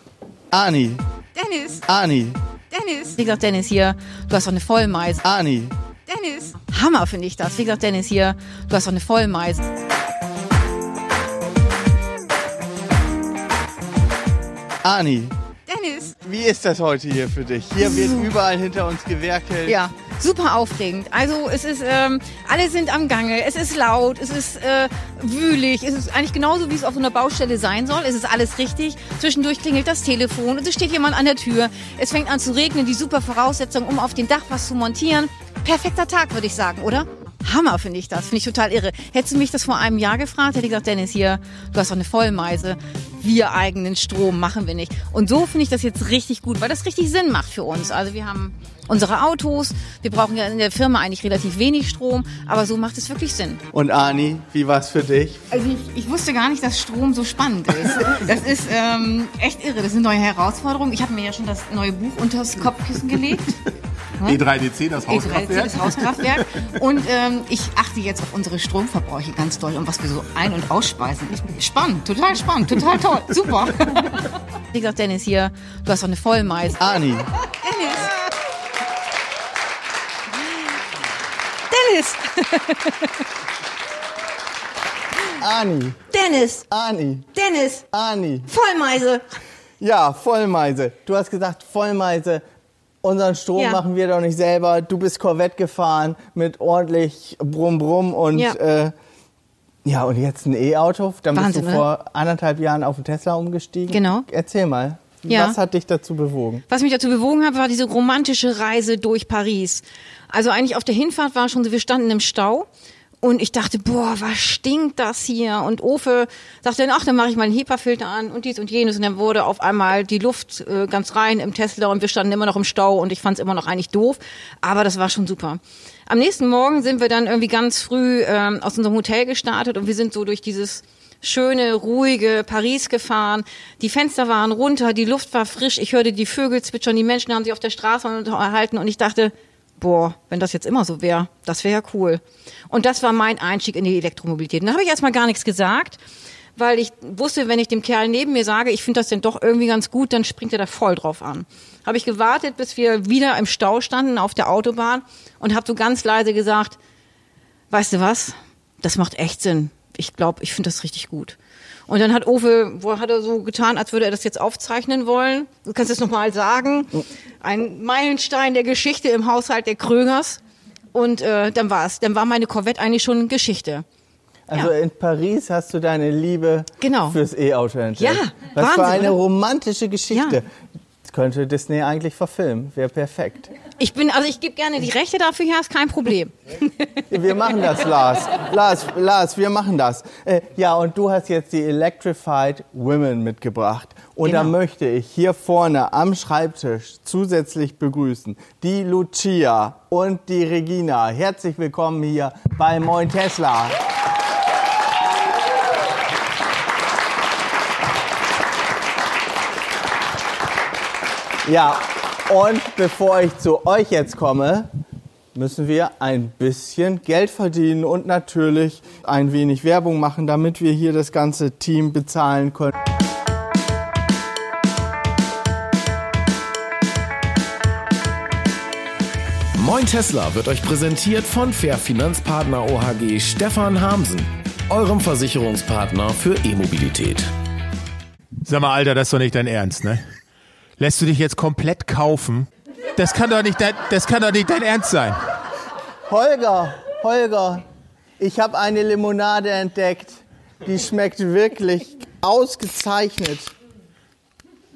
Ani, Dennis, Ani, Dennis. Wie gesagt, Dennis hier, du hast doch eine Vollmeise. Ani. Dennis. Hammer finde ich das. Wie gesagt, Dennis hier, du hast doch eine Vollmeise. Ani, Dennis. wie ist das heute hier für dich? Hier wird überall hinter uns gewerkelt. Ja, super aufregend. Also es ist, ähm, alle sind am Gange, es ist laut, es ist äh, wühlig, es ist eigentlich genauso, wie es auf so einer Baustelle sein soll. Es ist alles richtig. Zwischendurch klingelt das Telefon und es steht jemand an der Tür. Es fängt an zu regnen, die super Voraussetzung, um auf dem Dach was zu montieren. Perfekter Tag, würde ich sagen, oder? Hammer finde ich das, finde ich total irre. Hättest du mich das vor einem Jahr gefragt, hätte ich gesagt, Dennis, hier, du hast doch eine Vollmeise. Wir eigenen Strom machen wir nicht. Und so finde ich das jetzt richtig gut, weil das richtig Sinn macht für uns. Also wir haben unsere Autos, wir brauchen ja in der Firma eigentlich relativ wenig Strom, aber so macht es wirklich Sinn. Und Ani, wie war's für dich? Also ich, ich wusste gar nicht, dass Strom so spannend ist. Das ist ähm, echt irre. Das sind neue Herausforderungen. Ich habe mir ja schon das neue Buch unter das Kopfkissen gelegt. E3DC, das E3C, das Hauskraftwerk. Und ähm, ich achte jetzt auf unsere Stromverbräuche ganz doll und was wir so ein- und ausspeisen. Spannend, total spannend, total toll, super. Wie gesagt, Dennis, hier, du hast doch eine Vollmeise. Ani, Dennis! Ani, Dennis! Ani, Dennis! Ani. Vollmeise! Ja, Vollmeise. Du hast gesagt, Vollmeise. Unseren Strom Ja. machen wir doch nicht selber. Du bist Corvette gefahren mit ordentlich Brumm Brumm und Ja. äh, ja und jetzt ein E-Auto. Dann Wahnsinn, bist du vor anderthalb Jahren auf den Tesla umgestiegen. Genau. Erzähl mal, Ja. was hat dich dazu bewogen? Was mich dazu bewogen hat, war diese romantische Reise durch Paris. Also eigentlich auf der Hinfahrt war schon so, wir standen im Stau und ich dachte, boah, was stinkt das hier? Und Ofe sagte dann, ach, dann mache ich mal einen HEPA-Filter an und dies und jenes. Und dann wurde auf einmal die Luft äh, ganz rein im Tesla und wir standen immer noch im Stau und ich fand es immer noch eigentlich doof. Aber das war schon super. Am nächsten Morgen sind wir dann irgendwie ganz früh ähm, aus unserem Hotel gestartet und wir sind so durch dieses schöne, ruhige Paris gefahren. Die Fenster waren runter, die Luft war frisch, ich hörte die Vögel zwitschern, die Menschen haben sich auf der Straße unterhalten und ich dachte, boah, wenn das jetzt immer so wäre, das wäre ja cool. Und das war mein Einstieg in die Elektromobilität. Und da habe ich erstmal gar nichts gesagt, weil ich wusste, wenn ich dem Kerl neben mir sage, ich finde das denn doch irgendwie ganz gut, dann springt er da voll drauf an. Habe ich gewartet, bis wir wieder im Stau standen auf der Autobahn und habe so ganz leise gesagt, weißt du was, das macht echt Sinn. Ich glaube, ich finde das richtig gut. Und dann hat Owe, wo hat er so getan, als würde er das jetzt aufzeichnen wollen. Du kannst es nochmal sagen. Ein Meilenstein der Geschichte im Haushalt der Krögers. Und äh, dann war es. Dann war meine Corvette eigentlich schon Geschichte. Also Ja. in Paris hast du deine Liebe Genau. fürs E-Auto entdeckt. Ja, Was für Wahnsinn, eine oder? romantische Geschichte. Ja. Das könnte Disney eigentlich verfilmen. Wäre perfekt. Ich bin, also ich gebe gerne die Rechte dafür her, ist kein Problem. Wir machen das, Lars. Lars, Lars, wir machen das. Äh, ja, und du hast jetzt die Electrified Women mitgebracht. Und da Genau. möchte ich hier vorne am Schreibtisch zusätzlich begrüßen die Lucia und die Regina. Herzlich willkommen hier bei Moin Tesla. Ja, und bevor ich zu euch jetzt komme, müssen wir ein bisschen Geld verdienen und natürlich ein wenig Werbung machen, damit wir hier das ganze Team bezahlen können. Moin Tesla wird euch präsentiert von Fair Finanzpartner OHG Stefan Hamsen, eurem Versicherungspartner für E-Mobilität. Sag mal, Alter, das ist doch nicht dein Ernst, ne? Lässt du dich jetzt komplett kaufen? Das kann doch nicht dein, das kann doch nicht dein Ernst sein. Holger, Holger, ich habe eine Limonade entdeckt. Die schmeckt wirklich ausgezeichnet.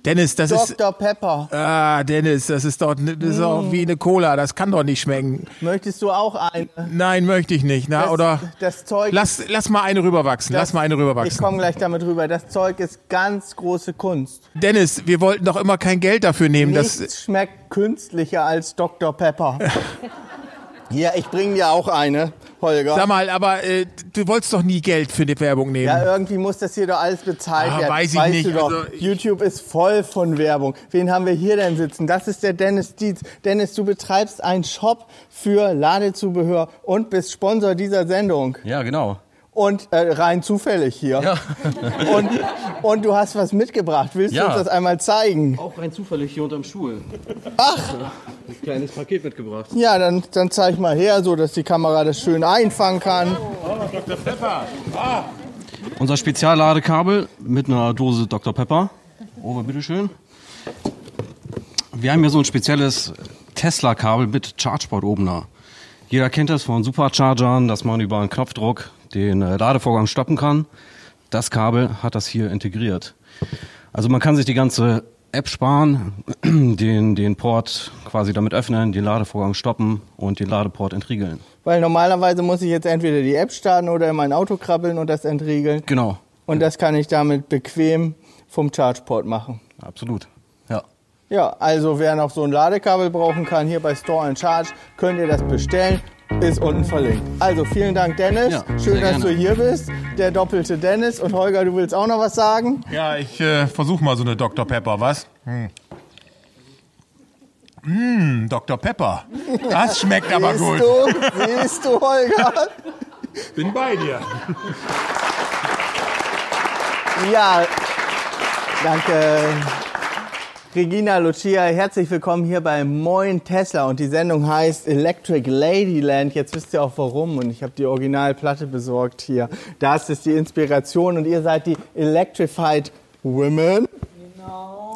Dennis, das ist. Dr. Pepper. Ah, Dennis, das ist doch das ist auch wie eine Cola, das kann doch nicht schmecken. Möchtest du auch eine? Nein, möchte ich nicht. Na, Das- oder das Zeug- lass, lass mal eine rüberwachsen. lass mal eine Ich rüberwachsen. komme gleich damit rüber. Das Zeug ist ganz große Kunst. Dennis, wir wollten doch immer kein Geld dafür nehmen. Nichts Das, schmeckt künstlicher als Dr. Pepper. Hier, ich bringe dir auch eine, Holger. sag mal, aber äh, du wolltest doch nie Geld für die Werbung nehmen. Ja, irgendwie muss das hier doch alles bezahlt Ah, werden. weiß ich weißt nicht, Du doch, also ich- YouTube ist voll von Werbung. Wen haben wir hier denn sitzen? Das ist der Dennis Dietz. Dennis, du betreibst einen Shop für Ladezubehör und bist Sponsor dieser Sendung. Ja, genau. Und äh, rein zufällig hier. Ja. Und, und du hast was mitgebracht. Willst Ja. du uns das einmal zeigen? Auch rein zufällig hier unterm Stuhl. Ach, Ein kleines Paket mitgebracht. ja, dann, dann zeig mal her, so dass die Kamera das schön einfangen kann. Unser Spezialladekabel mit einer Dose Dr. Pepper. Ober, bitteschön. Wir haben hier so ein spezielles Tesla-Kabel mit Chargeport-Opener. Jeder kennt das von Superchargern, dass man über einen Knopfdruck den äh, Ladevorgang stoppen kann. Das Kabel hat das hier integriert. Also man kann sich die ganze App sparen, den, den Port quasi damit öffnen, den Ladevorgang stoppen und den Ladeport entriegeln. Weil normalerweise muss ich jetzt entweder die App starten oder in mein Auto krabbeln und das entriegeln. Genau, Und das kann ich damit bequem vom Chargeport machen. absolut. Ja. Ja, also wer noch so ein Ladekabel brauchen kann, hier bei Store and Charge, könnt ihr das bestellen. Ist unten verlinkt. Also vielen Dank, Dennis. Ja, Schön, dass gerne. du hier bist. Der doppelte Dennis. Und Holger, du willst auch noch was sagen? Ja, ich äh, versuche mal so eine Dr. Pepper, was? Hm. Mm, Dr. Pepper. Das schmeckt aber siehst gut. du, siehst du, Holger? Bin bei dir. Ja, danke. Regina Lucia, herzlich willkommen hier bei Moin Tesla und die Sendung heißt Electric Ladyland. Jetzt wisst ihr auch warum und ich habe die Originalplatte besorgt hier. Das ist die Inspiration und ihr seid die Electrified Women.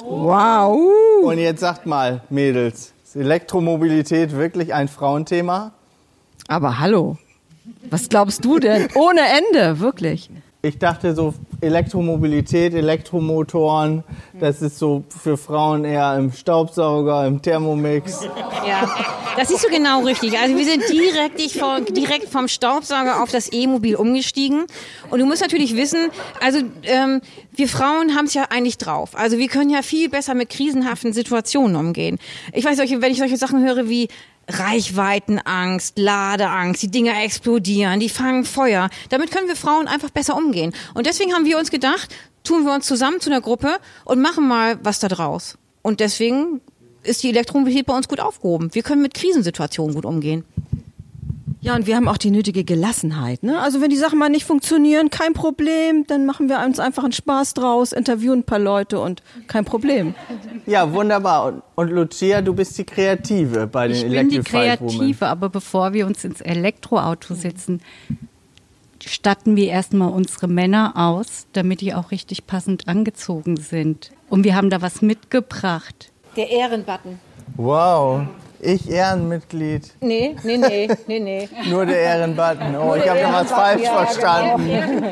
Wow. Und jetzt sagt mal, Mädels, ist Elektromobilität wirklich ein Frauenthema? Aber hallo. Was glaubst du denn? Ohne Ende, wirklich. Ich dachte so Elektromobilität, Elektromotoren, das ist so für Frauen eher im Staubsauger, im Thermomix. Ja, das siehst du genau richtig. Also wir sind direkt, vor, direkt vom Staubsauger auf das E-Mobil umgestiegen. Und du musst natürlich wissen, also ähm, wir Frauen haben es ja eigentlich drauf. Also wir können ja viel besser mit krisenhaften Situationen umgehen. Ich weiß, wenn ich solche Sachen höre wie Reichweitenangst, Ladeangst, die Dinger explodieren, die fangen Feuer. Damit können wir Frauen einfach besser umgehen. Und deswegen haben wir uns gedacht, tun wir uns zusammen zu einer Gruppe und machen mal was da draus. Und deswegen ist die Elektromobilität bei uns gut aufgehoben. Wir können mit Krisensituationen gut umgehen. Ja, und wir haben auch die nötige Gelassenheit. Ne? Also wenn die Sachen mal nicht funktionieren, kein Problem, dann machen wir uns einfach einen Spaß draus, interviewen ein paar Leute und kein Problem. Ja, wunderbar. Und, und Lucia, du bist die Kreative bei den Ich bin die Electrified Women. Kreative, aber bevor wir uns ins Elektroauto setzen, statten wir erstmal unsere Männer aus, damit die auch richtig passend angezogen sind. Und wir haben da was mitgebracht. Der Ehrenbutton. Wow, ich Ehrenmitglied. Nee, nee, nee, nee, nee. Nur der Ehrenbutton. Oh, ich habe da was falsch verstanden.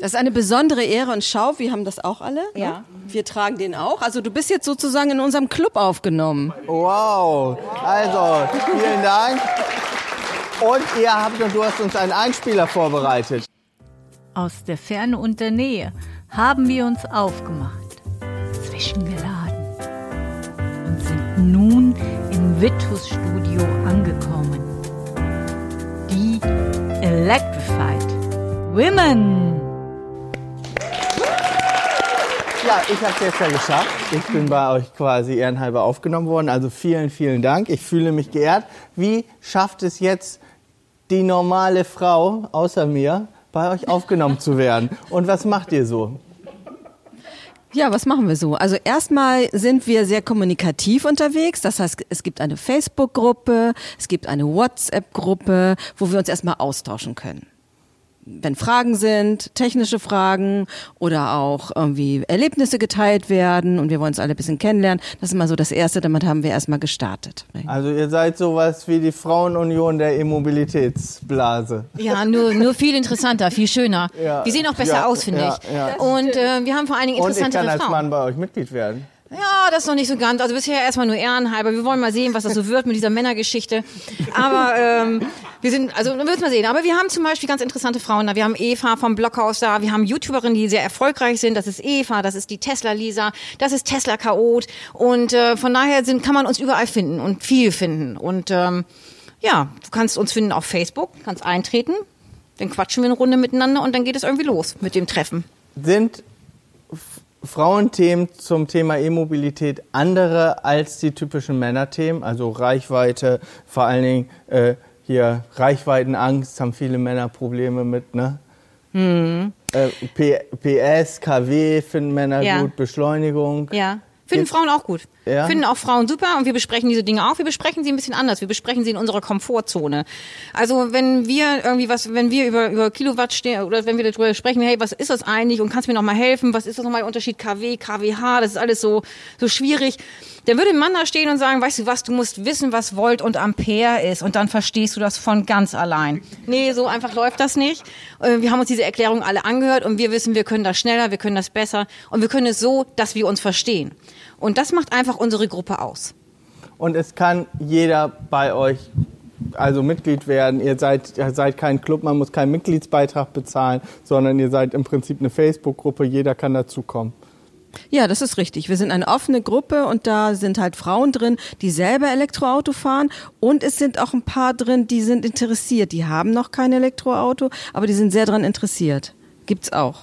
Das ist eine besondere Ehre und Schau, wir haben das auch alle. Ja. Ne? Wir tragen den auch. Also du bist jetzt sozusagen in unserem Club aufgenommen. Wow. Also, vielen Dank. Und ihr habt und du hast uns einen Einspieler vorbereitet. Aus der Ferne und der Nähe haben wir uns aufgemacht, zwischengeladen und sind nun Vitus Studio angekommen. Die Electrified Women. Ja, ich habe es jetzt ja geschafft. Ich bin bei euch quasi ehrenhalber aufgenommen worden. Also vielen, vielen Dank. Ich fühle mich geehrt. Wie schafft es jetzt die normale Frau außer mir, bei euch aufgenommen zu werden? Und was macht ihr so? Ja, was machen wir so? Also erstmal sind wir sehr kommunikativ unterwegs. Das heißt, es gibt eine Facebook-Gruppe, es gibt eine WhatsApp-Gruppe, wo wir uns erstmal austauschen können. Wenn Fragen sind, technische Fragen oder auch irgendwie Erlebnisse geteilt werden und wir wollen uns alle ein bisschen kennenlernen. Das ist immer so das Erste, damit haben wir erstmal gestartet. Also ihr seid sowas wie die Frauenunion der E-Mobilitätsblase. Ja, nur, nur viel interessanter, viel schöner. Ja. Die sehen auch besser Ja, aus, finde ja, ich. ja. Und äh, wir haben vor allen Dingen Und ich interessantere kann als Frauen. Mann bei euch Mitglied werden. Ja, das ist noch nicht so ganz. Also bisher erstmal nur ehrenhalber. Wir wollen mal sehen, was das so wird mit dieser Männergeschichte. Aber ähm, wir sind, also wir müssen mal sehen. Aber wir haben zum Beispiel ganz interessante Frauen da. Wir haben Eva vom Blockhaus da. Wir haben YouTuberinnen, die sehr erfolgreich sind. Das ist Eva, das ist die Tesla Lisa, das ist Tesla Chaot. Und äh, von daher sind, kann man uns überall finden und viel finden. Und ähm, ja, du kannst uns finden auf Facebook, kannst eintreten. Dann quatschen wir eine Runde miteinander und dann geht es irgendwie los mit dem Treffen. Sind Frauenthemen zum Thema E-Mobilität andere als die typischen Männerthemen? Also Reichweite, vor allen Dingen äh, hier Reichweitenangst haben viele Männer Probleme mit, ne? Äh, P PS, KW finden Männer Ja. gut, Beschleunigung. Ja. Finden Jetzt- Frauen auch gut. Ja? Finden auch Frauen super und wir besprechen diese Dinge auch. Wir besprechen sie ein bisschen anders. Wir besprechen sie in unserer Komfortzone. Also wenn wir irgendwie was, wenn wir über, über Kilowatt stehen oder wenn wir darüber sprechen, hey, was ist das eigentlich und kannst mir noch mal helfen? Was ist das nochmal der Unterschied KW, KWH? Das ist alles so, so schwierig. Dann würde ein Mann da stehen und sagen, weißt du was, du musst wissen, was Volt und Ampere ist und dann verstehst du das von ganz allein. Nee, so einfach läuft das nicht. Äh, Wir haben uns diese Erklärung alle angehört und wir wissen, wir können das schneller, wir können das besser und wir können es so, dass wir uns verstehen. Und das macht einfach unsere Gruppe aus. Und es kann jeder bei euch also Mitglied werden. Ihr seid, ihr seid kein Club, man muss keinen Mitgliedsbeitrag bezahlen, sondern ihr seid im Prinzip eine Facebook-Gruppe, jeder kann dazukommen. Ja, das ist richtig. Wir sind eine offene Gruppe und da sind halt Frauen drin, die selber Elektroauto fahren und es sind auch ein paar drin, die sind interessiert. Die haben noch kein Elektroauto, aber die sind sehr daran interessiert. Gibt's auch.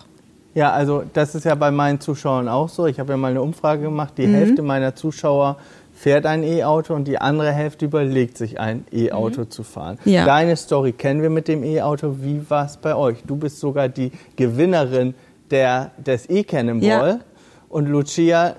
Ja, also das ist ja bei meinen Zuschauern auch so. Ich habe ja mal eine Umfrage gemacht. Die Mhm. Hälfte meiner Zuschauer fährt ein E-Auto und die andere Hälfte überlegt sich ein E-Auto zu fahren. Ja. Deine Story kennen wir mit dem E-Auto. Wie war es bei euch? Du bist sogar die Gewinnerin der, des E-Cannonball. Ja. Und Lucia,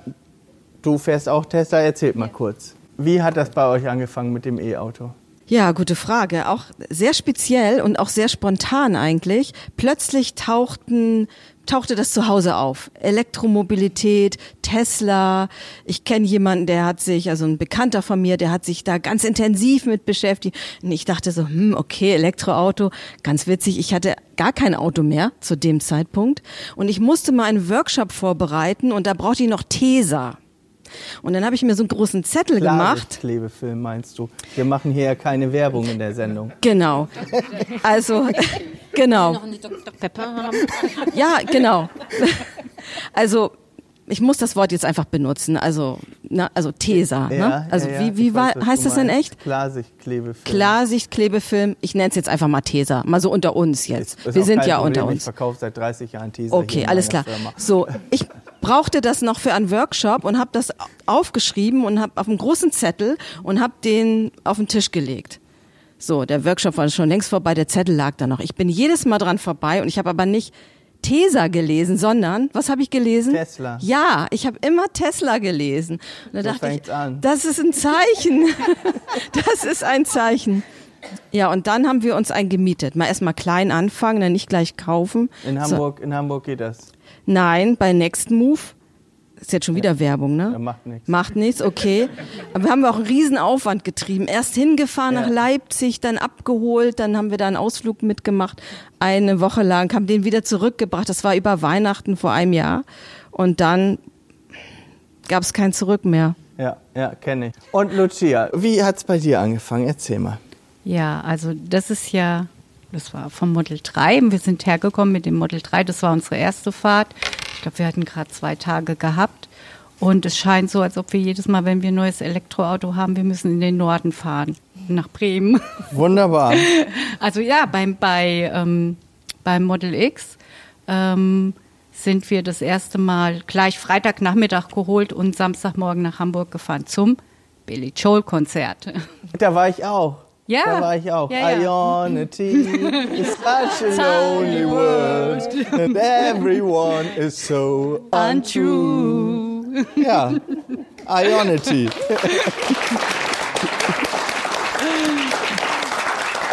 du fährst auch Tesla. Erzählt mal kurz. Wie hat das bei euch angefangen mit dem E-Auto? Ja, gute Frage. Auch sehr speziell und auch sehr spontan eigentlich. Plötzlich tauchten tauchte das zu Hause auf. Elektromobilität, Tesla. Ich kenne jemanden, der hat sich, also ein Bekannter von mir, der hat sich da ganz intensiv mit beschäftigt. Und ich dachte so, hm, okay, Elektroauto, ganz witzig. Ich hatte gar kein Auto mehr zu dem Zeitpunkt. Und ich musste mal einen Workshop vorbereiten und da brauchte ich noch Tesa. Und dann habe ich mir so einen großen Zettel gemacht. Klebefilm meinst du? Wir machen hier ja keine Werbung in der Sendung. Genau. Also, genau. Noch eine Dr. Pepper haben. Ja, genau. Also, ich muss das Wort jetzt einfach benutzen. Also, na, also Tesa. ne? Also, ja, ja, wie, wie ich war, weiß, heißt das denn echt? Klarsicht-Klebefilm. Klarsicht-Klebefilm. Ich nenne es jetzt einfach mal Tesa. Mal so unter uns jetzt. Ist Wir auch sind ja Problem. unter Ich uns. verkaufe seit 30 Jahren hier Okay, in alles klar. Firma. So, ich brauchte das noch für einen Workshop und habe das aufgeschrieben und habe auf einen großen Zettel und habe den auf den Tisch gelegt. So, der Workshop war schon längst vorbei, der Zettel lag da noch. Ich bin jedes Mal dran vorbei und ich habe aber nicht Tesa gelesen, sondern was habe ich gelesen? Tesla. Ja, ich habe immer Tesla gelesen. Und da So dachte ich, an. das ist ein Zeichen. das ist ein Zeichen. Ja, und dann haben wir uns einen gemietet. Mal erstmal klein anfangen, dann nicht gleich kaufen. In So. Hamburg, in Hamburg geht das. Nein, bei Next Move. Ist jetzt schon wieder Werbung, ne? Ja, macht nichts. Macht nichts, okay. Aber wir haben auch einen riesen Aufwand getrieben. Erst hingefahren Ja. nach Leipzig, dann abgeholt, dann haben wir da einen Ausflug mitgemacht, eine Woche lang, haben den wieder zurückgebracht. Das war über Weihnachten vor einem Jahr. Und dann gab es kein Zurück mehr. Ja, ja, kenne ich. Und Lucia, wie hat's bei dir angefangen? Erzähl mal. Ja, also das ist ja, das war vom Model 3. Wir sind hergekommen mit dem Model 3. Das war unsere erste Fahrt. Ich glaube, wir hatten gerade zwei Tage gehabt. Und es scheint so, als ob wir jedes Mal, wenn wir ein neues Elektroauto haben, wir müssen in den Norden fahren, nach Bremen. Wunderbar. Also ja, beim, bei, ähm, beim Model X ähm, sind wir das erste Mal gleich Freitagnachmittag geholt und Samstagmorgen nach Hamburg gefahren zum Billy Joel Konzert. Da war ich auch. Ja. Da war ich auch. Ja, ja. Ionity is such a lonely world and everyone is so untrue. Ja, Ionity.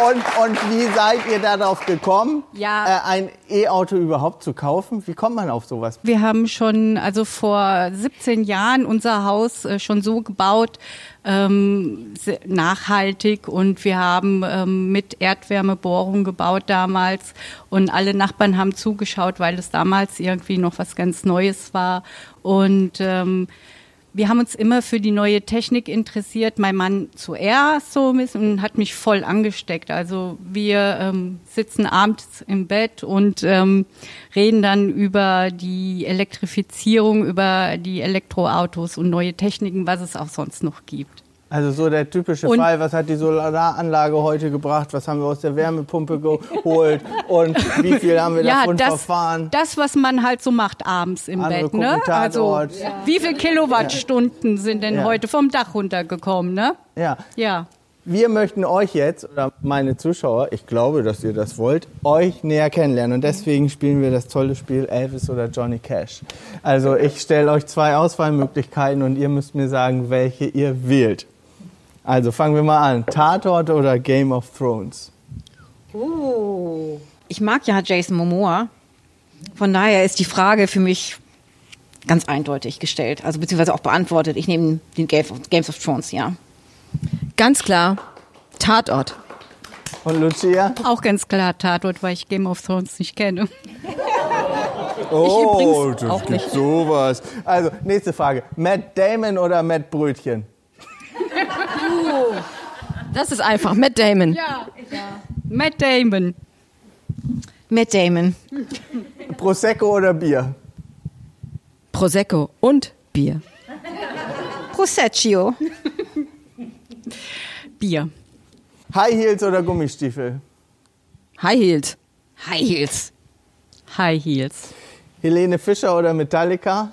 Und, und wie seid ihr darauf gekommen, Ja. äh, ein E-Auto überhaupt zu kaufen? Wie kommt man auf sowas? Wir haben schon, also vor 17 Jahren unser Haus äh, schon so gebaut, ähm, nachhaltig und wir haben ähm, mit Erdwärmebohrung gebaut damals und alle Nachbarn haben zugeschaut, weil es damals irgendwie noch was ganz Neues war und ähm, wir haben uns immer für die neue Technik interessiert. Mein Mann zuerst so ein bisschen und hat mich voll angesteckt. Also wir ähm, sitzen abends im Bett und ähm, reden dann über die Elektrifizierung, über die Elektroautos und neue Techniken, was es auch sonst noch gibt. Also so der typische Und- Fall, was hat die Solaranlage heute gebracht, was haben wir aus der Wärmepumpe geholt und wie viel haben wir davon das, verfahren? das, was man halt so macht abends im Andere Bett. Ne? Also Tatort. wie viel Kilowattstunden sind denn Ja. heute vom Dach runtergekommen? Ne? Ja. Ja. Wir möchten euch jetzt, oder meine Zuschauer, ich glaube, dass ihr das wollt, euch näher kennenlernen. Und deswegen spielen wir das tolle Spiel Elvis oder Johnny Cash. Also ich stelle euch zwei Auswahlmöglichkeiten und ihr müsst mir sagen, welche ihr wählt. Also fangen wir mal an. Tatort oder Game of Thrones? Oh. Ich mag ja Jason Momoa. Von daher ist die Frage für mich ganz eindeutig gestellt, also beziehungsweise auch beantwortet. Ich nehme den Game of, Games of Thrones, ja. Ganz klar, Tatort. Und Lucia? Auch ganz klar Tatort, weil ich Game of Thrones nicht kenne. Oh, das auch gibt nicht. sowas. Also, nächste Frage. Matt Damon oder Matt Brötchen? Das ist einfach. Matt Damon. Ja, Matt Damon. Matt Damon. Prosecco oder Bier? Prosecco und Bier. Proseccio. Bier. High Heels oder Gummistiefel? High Heels. High Heels. High Heels. Helene Fischer oder Metallica?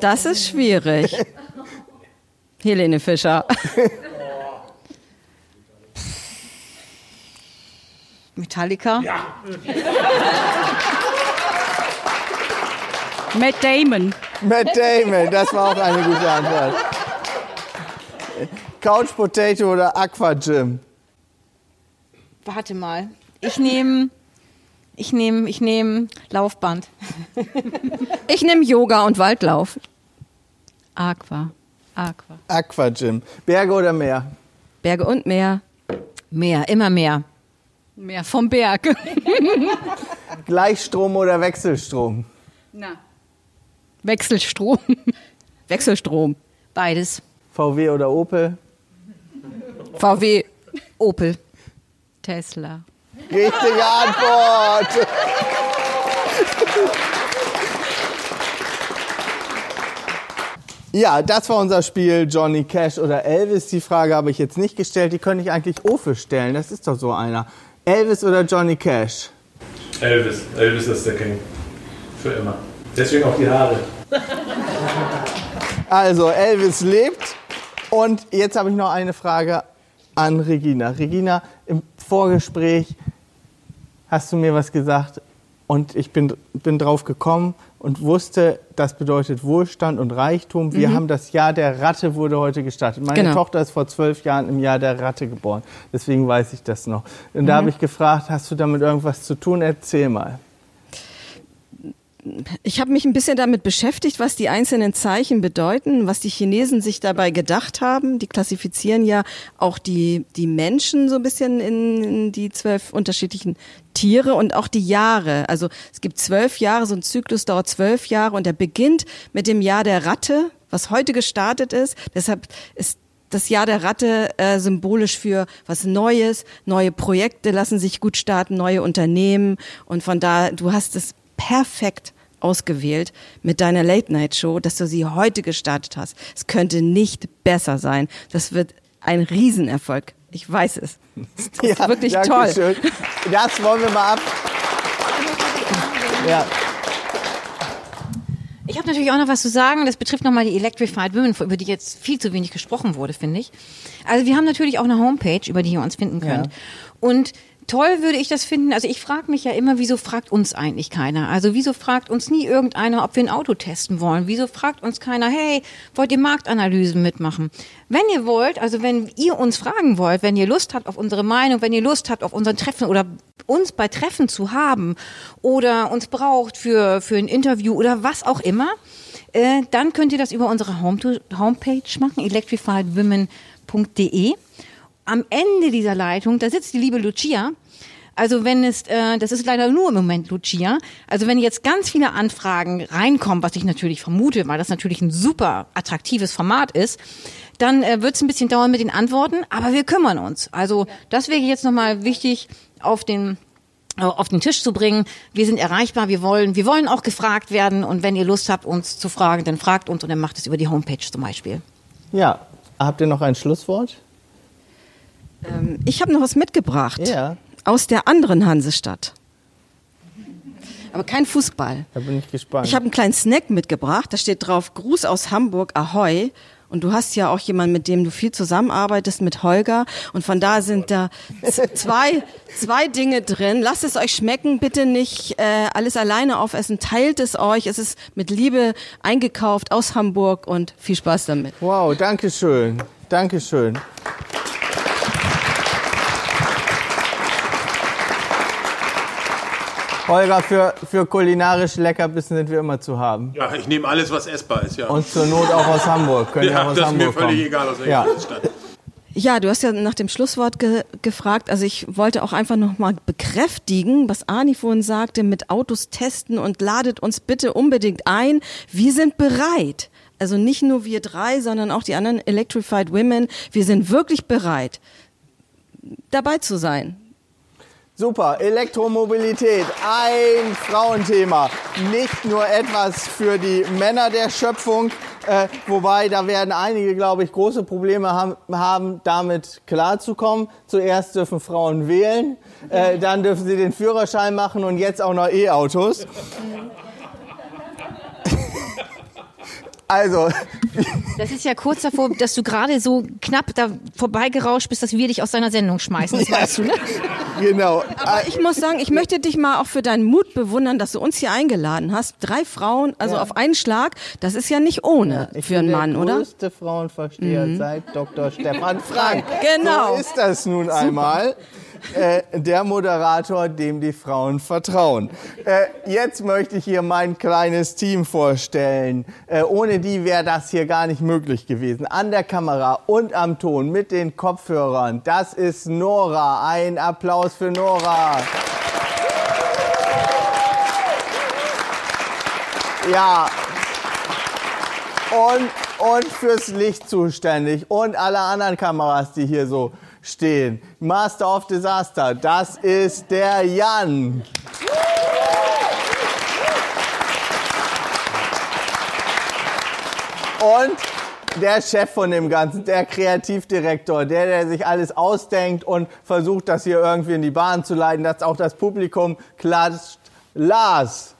Das ist schwierig. Helene Fischer. Metallica. Ja. Matt Damon. Matt Damon, das war auch eine gute Antwort. Couch Potato oder Aqua Gym? Warte mal. Ich nehme, ich nehme, ich nehme Laufband. Ich nehme Yoga und Waldlauf. Aqua. Aqua. Aqua Gym. Berge oder Meer? Berge und Meer. Mehr, immer mehr. Mehr vom Berg. Gleichstrom oder Wechselstrom? Na. Wechselstrom. Wechselstrom. Beides. VW oder Opel? VW. Opel. Tesla. Richtige Antwort. Ja, das war unser Spiel Johnny Cash oder Elvis. Die Frage habe ich jetzt nicht gestellt. Die könnte ich eigentlich Ofe stellen. Das ist doch so einer. Elvis oder Johnny Cash? Elvis. Elvis ist der King. Für immer. Deswegen auch die Haare. Also, Elvis lebt. Und jetzt habe ich noch eine Frage an Regina. Regina, im Vorgespräch hast du mir was gesagt und ich bin, bin drauf gekommen und wusste, das bedeutet Wohlstand und Reichtum. Wir haben das Jahr der Ratte wurde heute gestartet. Meine Genau. Tochter ist vor zwölf Jahren im Jahr der Ratte geboren. Deswegen weiß ich das noch. Und da habe ich gefragt, hast du damit irgendwas zu tun? Erzähl mal. Ich habe mich ein bisschen damit beschäftigt, was die einzelnen Zeichen bedeuten, was die Chinesen sich dabei gedacht haben. Die klassifizieren ja auch die, die Menschen so ein bisschen in, in die zwölf unterschiedlichen Tiere und auch die Jahre. Also es gibt zwölf Jahre, so ein Zyklus dauert zwölf Jahre und der beginnt mit dem Jahr der Ratte, was heute gestartet ist. Deshalb ist das Jahr der Ratte äh, symbolisch für was Neues, neue Projekte lassen sich gut starten, neue Unternehmen und von da, du hast es perfekt ausgewählt mit deiner Late-Night-Show, dass du sie heute gestartet hast. Es könnte nicht besser sein. Das wird ein Riesenerfolg. Ich weiß es. Das ist wirklich danke toll. Schön. Das wollen wir mal ab. Ja. Ich habe natürlich auch noch was zu sagen. Das betrifft nochmal die Electrified Women, über die jetzt viel zu wenig gesprochen wurde, finde ich. Also wir haben natürlich auch eine Homepage, über die ihr uns finden könnt. Ja. Und toll würde ich das finden. Also ich frage mich ja immer, wieso fragt uns eigentlich keiner? Also wieso fragt uns nie irgendeiner, ob wir ein Auto testen wollen? Wieso fragt uns keiner, hey, wollt ihr Marktanalysen mitmachen? Wenn ihr wollt, also wenn ihr uns fragen wollt, wenn ihr Lust habt auf unsere Meinung, wenn ihr Lust habt auf unseren Treffen oder uns bei Treffen zu haben oder uns braucht für, für ein Interview oder was auch immer, äh, dann könnt ihr das über unsere Home Homepage machen, electrifiedwomen.de. Am Ende dieser Leitung, da sitzt die liebe Lucia. Also wenn es, äh, das ist leider nur im Moment Lucia. Also wenn jetzt ganz viele Anfragen reinkommen, was ich natürlich vermute, weil das natürlich ein super attraktives Format ist, dann äh, wird es ein bisschen dauern mit den Antworten, aber wir kümmern uns. Also das wäre jetzt nochmal wichtig auf den äh, auf den Tisch zu bringen. Wir sind erreichbar, wir wollen, wir wollen auch gefragt werden und wenn ihr Lust habt, uns zu fragen, dann fragt uns und dann macht es über die Homepage zum Beispiel. Ja, habt ihr noch ein Schlusswort? Ähm, ich habe noch was mitgebracht. Ja. Aus der anderen Hansestadt. Aber kein Fußball. Da bin ich gespannt. Ich habe einen kleinen Snack mitgebracht. Da steht drauf Gruß aus Hamburg, Ahoi. Und du hast ja auch jemanden, mit dem du viel zusammenarbeitest, mit Holger. Und von da sind da zwei, zwei Dinge drin. Lasst es euch schmecken. Bitte nicht äh, alles alleine aufessen. Teilt es euch. Es ist mit Liebe eingekauft aus Hamburg und viel Spaß damit. Wow, danke schön. Danke schön. Holger, für, für kulinarisch Leckerbissen sind wir immer zu haben. Ja, ich nehme alles, was essbar ist, ja. Und zur Not auch aus Hamburg. Können ja, auch aus das ist mir Hamburg völlig kommen. egal, aus welcher Ja. Bundesstadt. Ja, du hast ja nach dem Schlusswort ge gefragt. Also ich wollte auch einfach nochmal bekräftigen, was Ani vorhin sagte, mit Autos testen und ladet uns bitte unbedingt ein. Wir sind bereit. Also nicht nur wir drei, sondern auch die anderen Electrified Women. Wir sind wirklich bereit, dabei zu sein. Super, Elektromobilität, ein Frauenthema. Nicht nur etwas für die Männer der Schöpfung, äh, wobei da werden einige, glaube ich, große Probleme haben, haben damit klarzukommen. Zuerst dürfen Frauen wählen, äh, dann dürfen sie den Führerschein machen und jetzt auch noch E-Autos. Also, Das ist ja kurz davor, dass du gerade so knapp da vorbeigerauscht bist, dass wir dich aus deiner Sendung schmeißen. Das weißt du, ne? genau. Aber ich muss sagen, ich möchte dich mal auch für deinen Mut bewundern, dass du uns hier eingeladen hast. Drei Frauen, also Ja. auf einen Schlag, das ist ja nicht ohne Ich für einen bin Mann, der oder? größte Frauenversteher seit Dr. Stefan Frank. Genau. So ist das nun einmal. Äh, der Moderator, dem die Frauen vertrauen. Äh, jetzt möchte ich hier mein kleines Team vorstellen. Äh, ohne die wäre das hier gar nicht möglich gewesen. An der Kamera und am Ton mit den Kopfhörern. Das ist Nora. Ein Applaus für Nora. Ja, und, und fürs Licht zuständig und alle anderen Kameras, die hier so stehen. Master of Disaster, das ist der Jan. Und der Chef von dem Ganzen, der Kreativdirektor, der, der sich alles ausdenkt und versucht, das hier irgendwie in die Bahn zu leiten, dass auch das Publikum klatscht. Lars.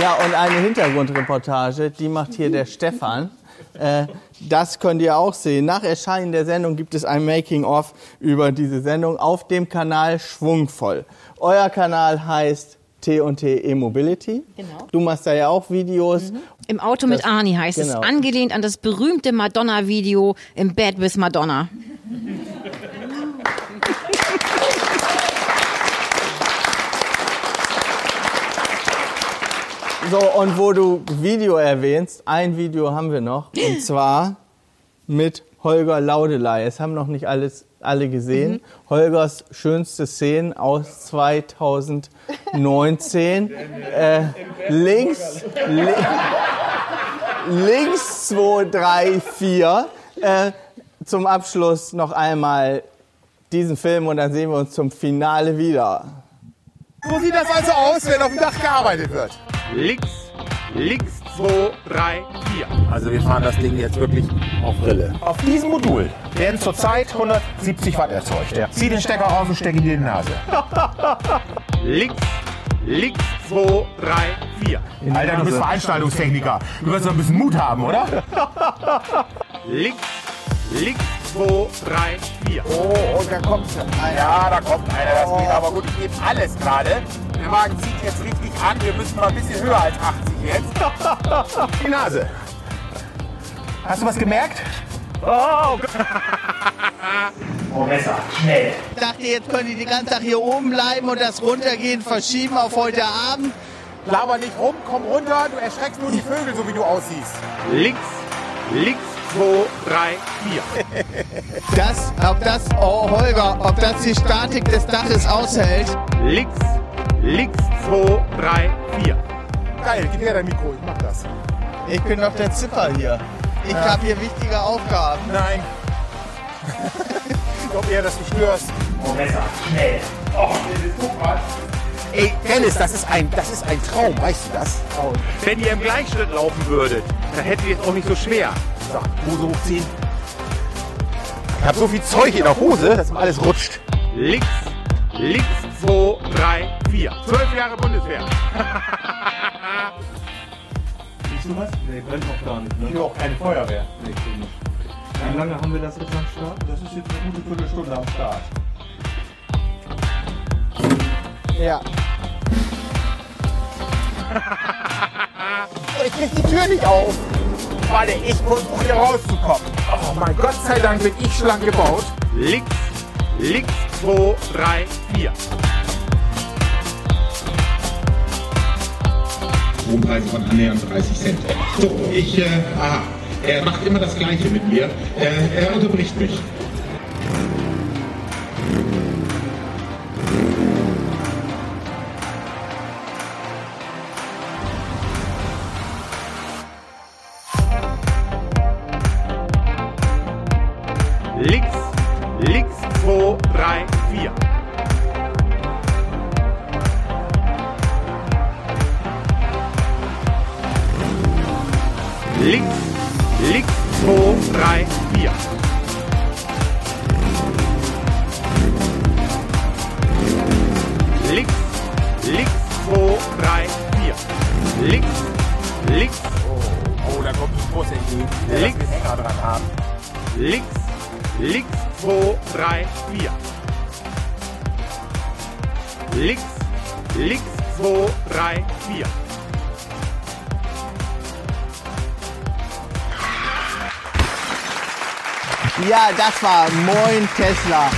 Ja, und eine Hintergrundreportage, die macht hier der Stefan. Äh, das könnt ihr auch sehen. Nach Erscheinen der Sendung gibt es ein Making-of über diese Sendung auf dem Kanal Schwungvoll. Euer Kanal heißt T&T E-Mobility. Genau. Du machst da ja auch Videos. Im Auto mit Das- Arnie heißt genau. es, angelehnt an das berühmte Madonna-Video im Bed with Madonna. So, und wo du Video erwähnst, ein Video haben wir noch. Und zwar mit Holger Laudelei. Es haben noch nicht alles, alle gesehen. Holgers schönste Szenen aus 2019. äh, links, li links 2, 3, 4. Äh, zum Abschluss noch einmal diesen Film und dann sehen wir uns zum Finale wieder. So sieht das also aus, wenn auf dem Dach gearbeitet wird. Links, links, 2, 3, 4. Also wir fahren das Ding jetzt wirklich auf Rille. Auf diesem Modul werden zurzeit 170 Watt erzeugt. Ja. Zieh den Stecker raus und steck ihn dir in die Nase. links, links, zwei, drei, vier. Alter, du bist Veranstaltungstechniker. Du wirst doch ein bisschen Mut haben, oder? links, links, zwei, drei, vier. Oh, und da kommt einer. Ja, da kommt einer. Das geht aber gut. Ich gebe alles gerade. Der Wagen zieht jetzt richtig an. Wir müssen mal ein bisschen höher als 80 jetzt. Die Nase. Hast du was gemerkt? Oh, oh Messer, schnell. Ich dachte, jetzt könnt ihr den ganzen Tag hier oben bleiben und das Runtergehen verschieben auf heute Abend. Laber nicht rum, komm runter. Du erschreckst nur die Vögel, so wie du aussiehst. Links, links, zwei, drei, vier. Das, ob das, oh Holger, ob das die Statik des Daches aushält. Links, links, zwei, drei, vier. Geil, gib her dein Mikro, ich mach das. Ich bin doch der Zipper hier. Ich Ja. habe hier wichtige Aufgaben. Nein. ich glaube eher, dass du störst. Oh, Messer, schnell. Oh, Dennis, guck mal. Ey, Dennis, das ist ein, das ist ein Traum, weißt du das? Wenn ihr im Gleichschritt laufen würdet, dann hättet ihr es auch nicht so schwer. So, Hose hochziehen. Ich habe so viel Zeug in der Hose, dass mir alles rutscht. Links, links, zwei, drei, vier. Zwölf Jahre Bundeswehr. Siehst du was? Nee, brennt noch gar nicht. Ne? Hier auch keine Feuerwehr. Nee, stimmt nicht. Wie lange haben wir das jetzt am Start? Das ist jetzt eine gute Viertelstunde am Start. Ja. Ich krieg die Tür nicht auf. Warte, ich versuche hier rauszukommen. Oh mein Gott sei Dank bin ich schlank gebaut. Links, links, zwei, drei, vier. Strompreis von annähernd 30 Cent. So, ich, äh, aha, er macht immer das Gleiche mit mir. Äh, er unterbricht mich. Ja, das war Moin Tesla.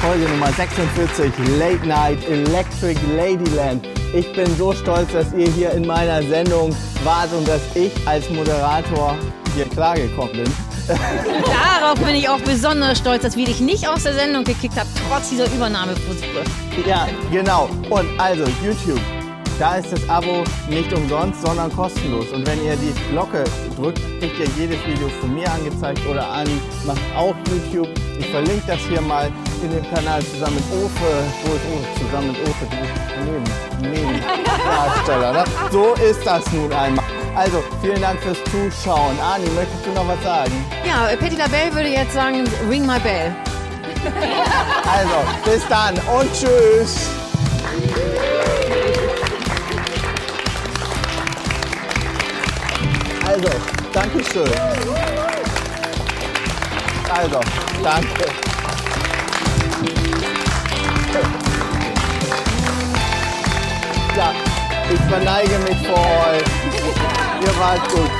Folge Nummer 46, Late Night Electric Ladyland. Ich bin so stolz, dass ihr hier in meiner Sendung wart und dass ich als Moderator hier klargekommen bin. Darauf bin ich auch besonders stolz, dass wir dich nicht aus der Sendung gekickt haben, trotz dieser Übernahmeversuche. Ja, genau. Und also YouTube. Da ist das Abo nicht umsonst, sondern kostenlos. Und wenn ihr die Glocke drückt, kriegt ihr jedes Video von mir angezeigt oder an, macht auch YouTube. Ich verlinke das hier mal in dem Kanal zusammen mit Ofe. Wo ist Ofe? Zusammen mit Ofe. Neben, neben Darsteller, ne? So ist das nun einmal. Also, vielen Dank fürs Zuschauen. Ani, möchtest du noch was sagen? Ja, Patti LaBelle würde jetzt sagen, ring my bell. Also, bis dann und tschüss. Also, Dankeschön. Also, danke. Ja, ich verneige mich vor euch. Ihr wart gut.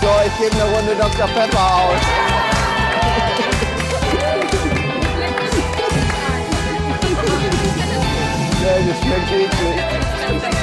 So, ich gebe eine Runde Dr. Pepper aus. Nee, das schmeckt eklig.